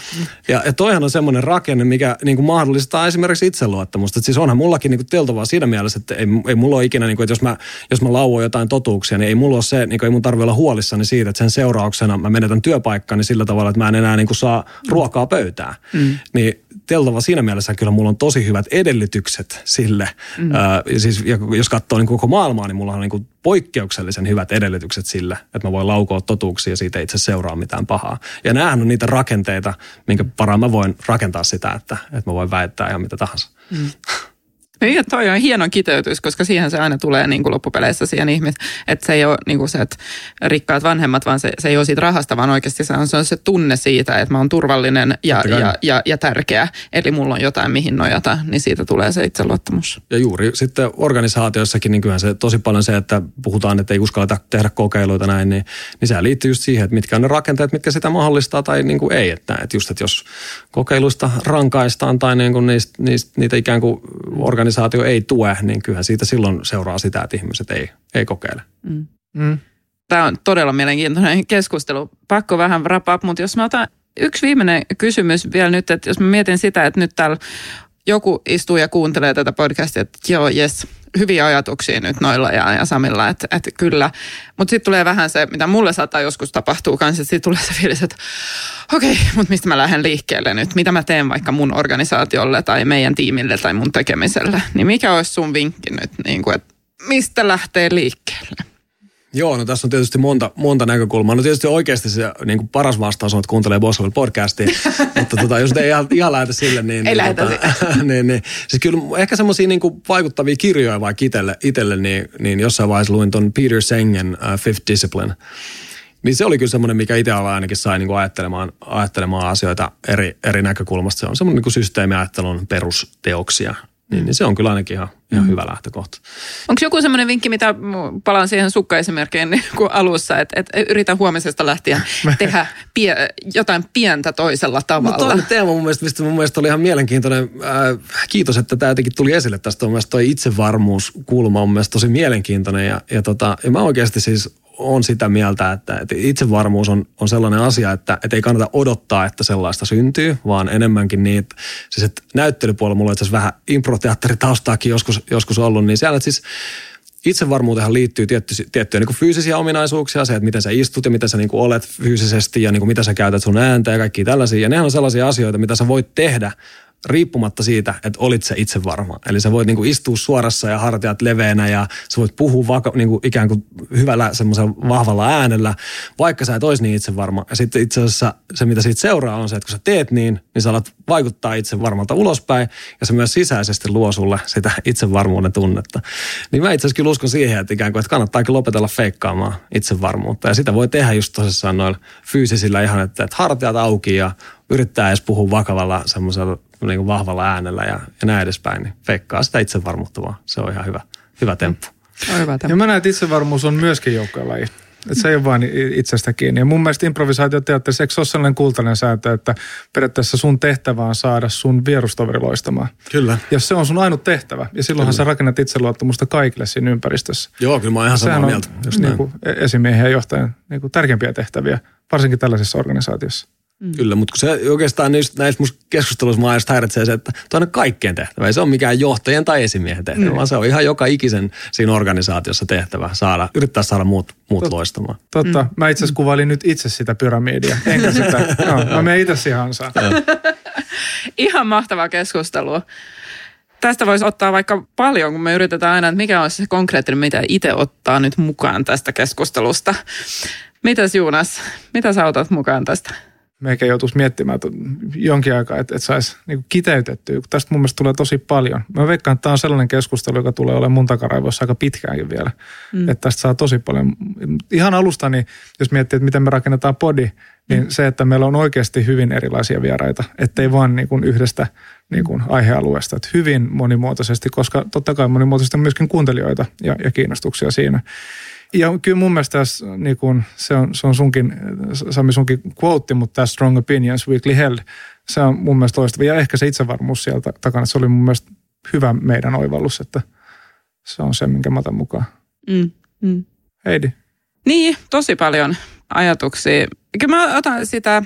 Ja, ja toihan on semmoinen rakenne, mikä niin kuin mahdollistaa esimerkiksi itseluottamusta. Et siis onhan mullakin niin kuin teltovaa siinä mielessä, että ei, ei mulla ole ikinä, niin kuin, että jos mä, jos mä lauon jotain totuuksia, niin ei mulla ole se, niin kuin, ei mun tarvitse olla huolissani siitä, että sen seurauksena mä menetän työpaikkani sillä tavalla, että mä en enää niin kuin saa ruokaa pöytään. Mm. Niin teltava siinä mielessä kyllä mulla on tosi hyvät edellytykset sille. Mm. Ö, siis, ja jos katsoo niin koko maailmaa, niin mulla on niin kuin poikkeuksellisen hyvät edellytykset sille, että mä voin laukoa totuuksia ja siitä itse seuraa mitään pahaa. Ja näähän on niitä rakenteita, minkä varaan mä voin rakentaa sitä, että, että mä voin väittää ihan mitä tahansa. [LAUGHS] Niin, toi on hieno kiteytys, koska siihen se aina tulee niin kuin loppupeleissä siihen ihmis, että se ei ole niin kuin se, että rikkaat vanhemmat, vaan se, se ei ole siitä rahasta, vaan oikeasti se on, se on se tunne siitä, että mä oon turvallinen ja, ja, ja, ja tärkeä, eli mulla on jotain mihin nojata, niin siitä tulee se itseluottamus. Ja juuri sitten organisaatioissakin, niin kyllähän se tosi paljon se, että puhutaan, että ei uskalleta tehdä kokeiluita näin, niin, niin se liittyy just siihen, että mitkä on ne rakenteet, mitkä sitä mahdollistaa tai niin kuin ei. Että, että just, että jos kokeiluista rankaistaan tai niin kuin niistä, niistä, niitä ikään kuin organisaatio ei tue, niin kyllähän siitä silloin seuraa sitä, että ihmiset ei, ei kokeile. Mm. Tämä on todella mielenkiintoinen keskustelu. Pakko vähän wrap up, mutta jos mä otan yksi viimeinen kysymys vielä nyt, että jos mä mietin sitä, että nyt täällä joku istuu ja kuuntelee tätä podcastia, että joo, jes, hyviä ajatuksia nyt noilla ja, ja Samilla, että, että kyllä. Mutta sitten tulee vähän se, mitä mulle saattaa joskus tapahtua kanssa, että sitten tulee se fiilis, että okei, okay, mutta mistä mä lähden liikkeelle nyt? Mitä mä teen vaikka mun organisaatiolle tai meidän tiimille tai mun tekemiselle? Niin mikä olisi sun vinkki nyt, niin kuin, että mistä lähtee liikkeelle? Joo, no tässä on tietysti monta, monta näkökulmaa. No tietysti oikeasti se niin kuin paras vastaus on, että kuuntelee Boswell podcastia, [LAUGHS] mutta tota, jos ei ihan, ihan lähetä sille, niin... Ei niin, tota, [LAUGHS] niin, niin, siis kyllä ehkä semmoisia niin vaikuttavia kirjoja vaikka itselle, itselle niin, niin jossain vaiheessa luin ton Peter Sengen uh, Fifth Discipline. Niin se oli kyllä semmoinen, mikä itse ainakin sai niin kuin ajattelemaan, ajattelemaan asioita eri, eri näkökulmasta. Se on semmoinen niin kuin systeemiajattelun perusteoksia. Niin, niin se on kyllä ainakin ihan, ihan mm. hyvä lähtökohta. Onko joku semmoinen vinkki, mitä palaan siihen sukkaesimerkkiin niin kuin alussa, että, että yritä huomisesta lähtien [LAUGHS] tehdä pie, jotain pientä toisella tavalla? No toi teema mun mielestä, mistä mun mielestä oli ihan mielenkiintoinen. Äh, kiitos, että tämä jotenkin tuli esille tästä. Mun mielestä toi itsevarmuuskulma on mun mielestä tosi mielenkiintoinen. Ja, ja, tota, ja mä oikeasti siis on sitä mieltä, että, että itsevarmuus on, on sellainen asia, että, että ei kannata odottaa, että sellaista syntyy, vaan enemmänkin niitä, siis että näyttelypuolella mulla on itse asiassa vähän improteatteritaustaakin joskus, joskus ollut, niin siellä siis itsevarmuuteen liittyy tietty, tiettyjä niin fyysisiä ominaisuuksia, se, että miten sä istut ja miten sä niin olet fyysisesti ja niin mitä sä käytät sun ääntä ja kaikki tällaisia. Ja nehän on sellaisia asioita, mitä sä voit tehdä riippumatta siitä, että olit se itse varma. Eli sä voit niinku istua suorassa ja hartiat leveänä ja sä voit puhua vaka, niinku ikään kuin hyvällä semmoisella vahvalla äänellä, vaikka sä et olisi niin itse varma. Ja sitten itse asiassa se, mitä siitä seuraa, on se, että kun sä teet niin, niin sä alat vaikuttaa itse varmalta ulospäin ja se myös sisäisesti luo sulle sitä itsevarmuuden tunnetta. Niin mä itse asiassa kyllä uskon siihen, että ikään kuin, että kannattaa lopetella feikkaamaan itsevarmuutta. Ja sitä voi tehdä just tosissaan noilla fyysisillä ihan, että, että hartiat auki ja yrittää edes puhua vakavalla semmoisella niin kuin vahvalla äänellä ja, ja näin edespäin, niin feikkaa sitä itsevarmuutta vaan. Se on ihan hyvä, hyvä temppu. On hyvä temppu. Ja mä näen, että itsevarmuus on myöskin joukkuelaji. Että se ei ole vain itsestä kiinni. Ja mun mielestä improvisaatioteatterissa eikö se ole sellainen kultainen sääntö, että periaatteessa sun tehtävä on saada sun vierustoveri loistamaan. Kyllä. Ja se on sun ainut tehtävä. Ja silloinhan kyllä. sä rakennat itseluottamusta kaikille siinä ympäristössä. Joo, kyllä mä oon ihan samaa mieltä. niin kuin esimiehen ja johtajan niin kuin tärkeimpiä tehtäviä, varsinkin tällaisessa organisaatiossa. Mm. Kyllä, mutta kun se oikeastaan niistä, näissä mun keskusteluissa mä häiritsee se, että toi on kaikkien tehtävä. Ei se ole mikään johtajien tai esimiehen tehtävä, mm. vaan se on ihan joka ikisen siinä organisaatiossa tehtävä saada, yrittää saada muut, muut Tot, loistamaan. Totta. Mm. Mä itse asiassa kuvailin nyt itse sitä pyramidia, enkä sitä. [LAUGHS] no, mä menen itse siihen [LAUGHS] ihan mahtavaa keskustelua tästä voisi ottaa vaikka paljon, kun me yritetään aina, että mikä on se konkreettinen, mitä itse ottaa nyt mukaan tästä keskustelusta. Mitäs Juunas, mitä sä otat mukaan tästä? Meikä joutuisi miettimään että jonkin aikaa, että, että saisi niin kiteytettyä. Tästä mun mielestä tulee tosi paljon. Mä veikkaan, että tämä on sellainen keskustelu, joka tulee olemaan mun takaraivoissa aika pitkäänkin vielä. Mm. Että tästä saa tosi paljon. Ihan alusta, niin jos miettii, että miten me rakennetaan podi, niin mm. se, että meillä on oikeasti hyvin erilaisia vieraita. Ettei vaan niin kuin yhdestä niin kuin aihealueesta. Että hyvin monimuotoisesti, koska totta kai monimuotoisesti on myöskin kuuntelijoita ja, ja kiinnostuksia siinä. Ja kyllä mun mielestä tässä, niin kun, se, on, se on sunkin, Sami sunkin quote, mutta tämä Strong Opinions Weekly Held, se on mun mielestä loistava. Ja ehkä se itsevarmuus sieltä takana, se oli mun mielestä hyvä meidän oivallus, että se on se, minkä mä otan mukaan. Mm, mm. Heidi. Niin, tosi paljon ajatuksia. Kyllä mä otan sitä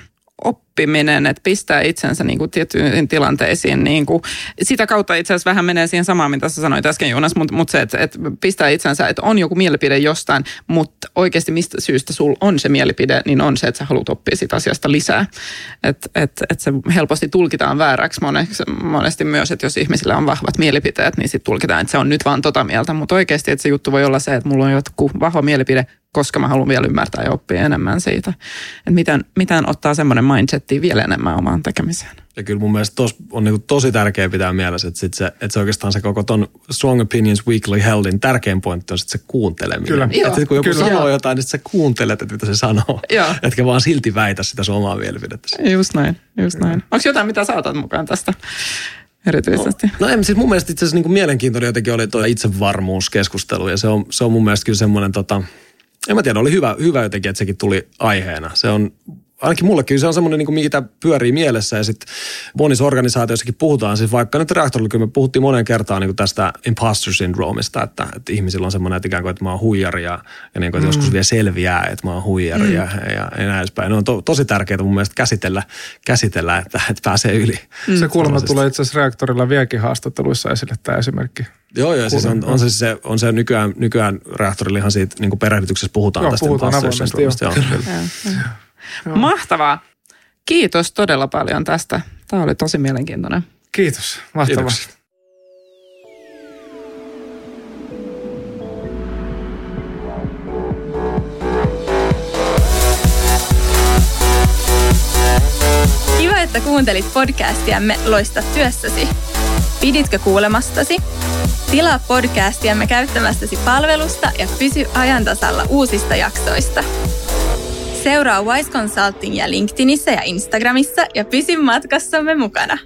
oppiminen, että pistää itsensä niin kuin tiettyihin tilanteisiin. Niin kuin, sitä kautta itse asiassa vähän menee siihen samaan, mitä sä sanoit äsken Jonas, mutta, mutta se, että, että pistää itsensä, että on joku mielipide jostain, mutta oikeasti mistä syystä sul on se mielipide, niin on se, että sä haluat oppia siitä asiasta lisää. Että et, et se helposti tulkitaan vääräksi monesti, monesti myös, että jos ihmisillä on vahvat mielipiteet, niin sitten tulkitaan, että se on nyt vaan tota mieltä. Mutta oikeasti, että se juttu voi olla se, että mulla on joku vahva mielipide, koska mä haluan vielä ymmärtää ja oppia enemmän siitä. Että miten, miten ottaa semmoinen mindsetti vielä enemmän omaan tekemiseen. Ja kyllä mun mielestä tos, on niin tosi tärkeää pitää mielessä, että, sit se, että se oikeastaan se koko ton Strong Opinions Weekly Heldin tärkein pointti on sit se kuunteleminen. Kyllä. Että sit kun joku kyllä. sanoo jotain, niin sä kuuntelet, että mitä se sanoo. Joo. Etkä vaan silti väitä sitä sun omaa mielipidettä. Just näin, just näin. Onko jotain, mitä sä otat mukaan tästä? erityisesti? No, no en, siis mun mielestä itse asiassa niin mielenkiintoinen jotenkin oli tuo itsevarmuuskeskustelu ja se on, se on mun mielestä kyllä semmoinen tota, en mä tiedä, oli hyvä, hyvä jotenkin, että sekin tuli aiheena. Se on ainakin mullekin se on semmoinen, niin mitä pyörii mielessä ja sitten monissa organisaatioissakin puhutaan, siis vaikka nyt reaktorilla kyllä me puhuttiin monen kertaan niin tästä imposter syndroomista, että, että ihmisillä on semmoinen, että ikään kuin, että mä oon huijari ja, ja niin kuin, että mm. joskus vielä selviää, että mä oon huijari mm. ja, ja, ja näin edespäin. Ne on to, tosi tärkeää mun mielestä käsitellä, käsitellä että, että pääsee yli. Mm. Se kuulemma tulee itse asiassa reaktorilla vieläkin haastatteluissa esille tämä esimerkki. Joo, joo, siis on, on, siis se, on se nykyään, nykyään reaktorilla ihan siitä niin perehdytyksessä puhutaan joo, tästä puhutaan imposter syndroomista. Joo. Joo. Joo. Joo. Mahtavaa. Kiitos todella paljon tästä. Tämä oli tosi mielenkiintoinen. Kiitos. Mahtavaa. Kiitos. Kiva, että kuuntelit podcastiamme Loista työssäsi. Piditkö kuulemastasi? Tilaa podcastiamme käyttämästäsi palvelusta ja pysy ajantasalla uusista jaksoista. Seuraa Wise Consultingia LinkedInissä ja Instagramissa ja pysy matkassamme mukana.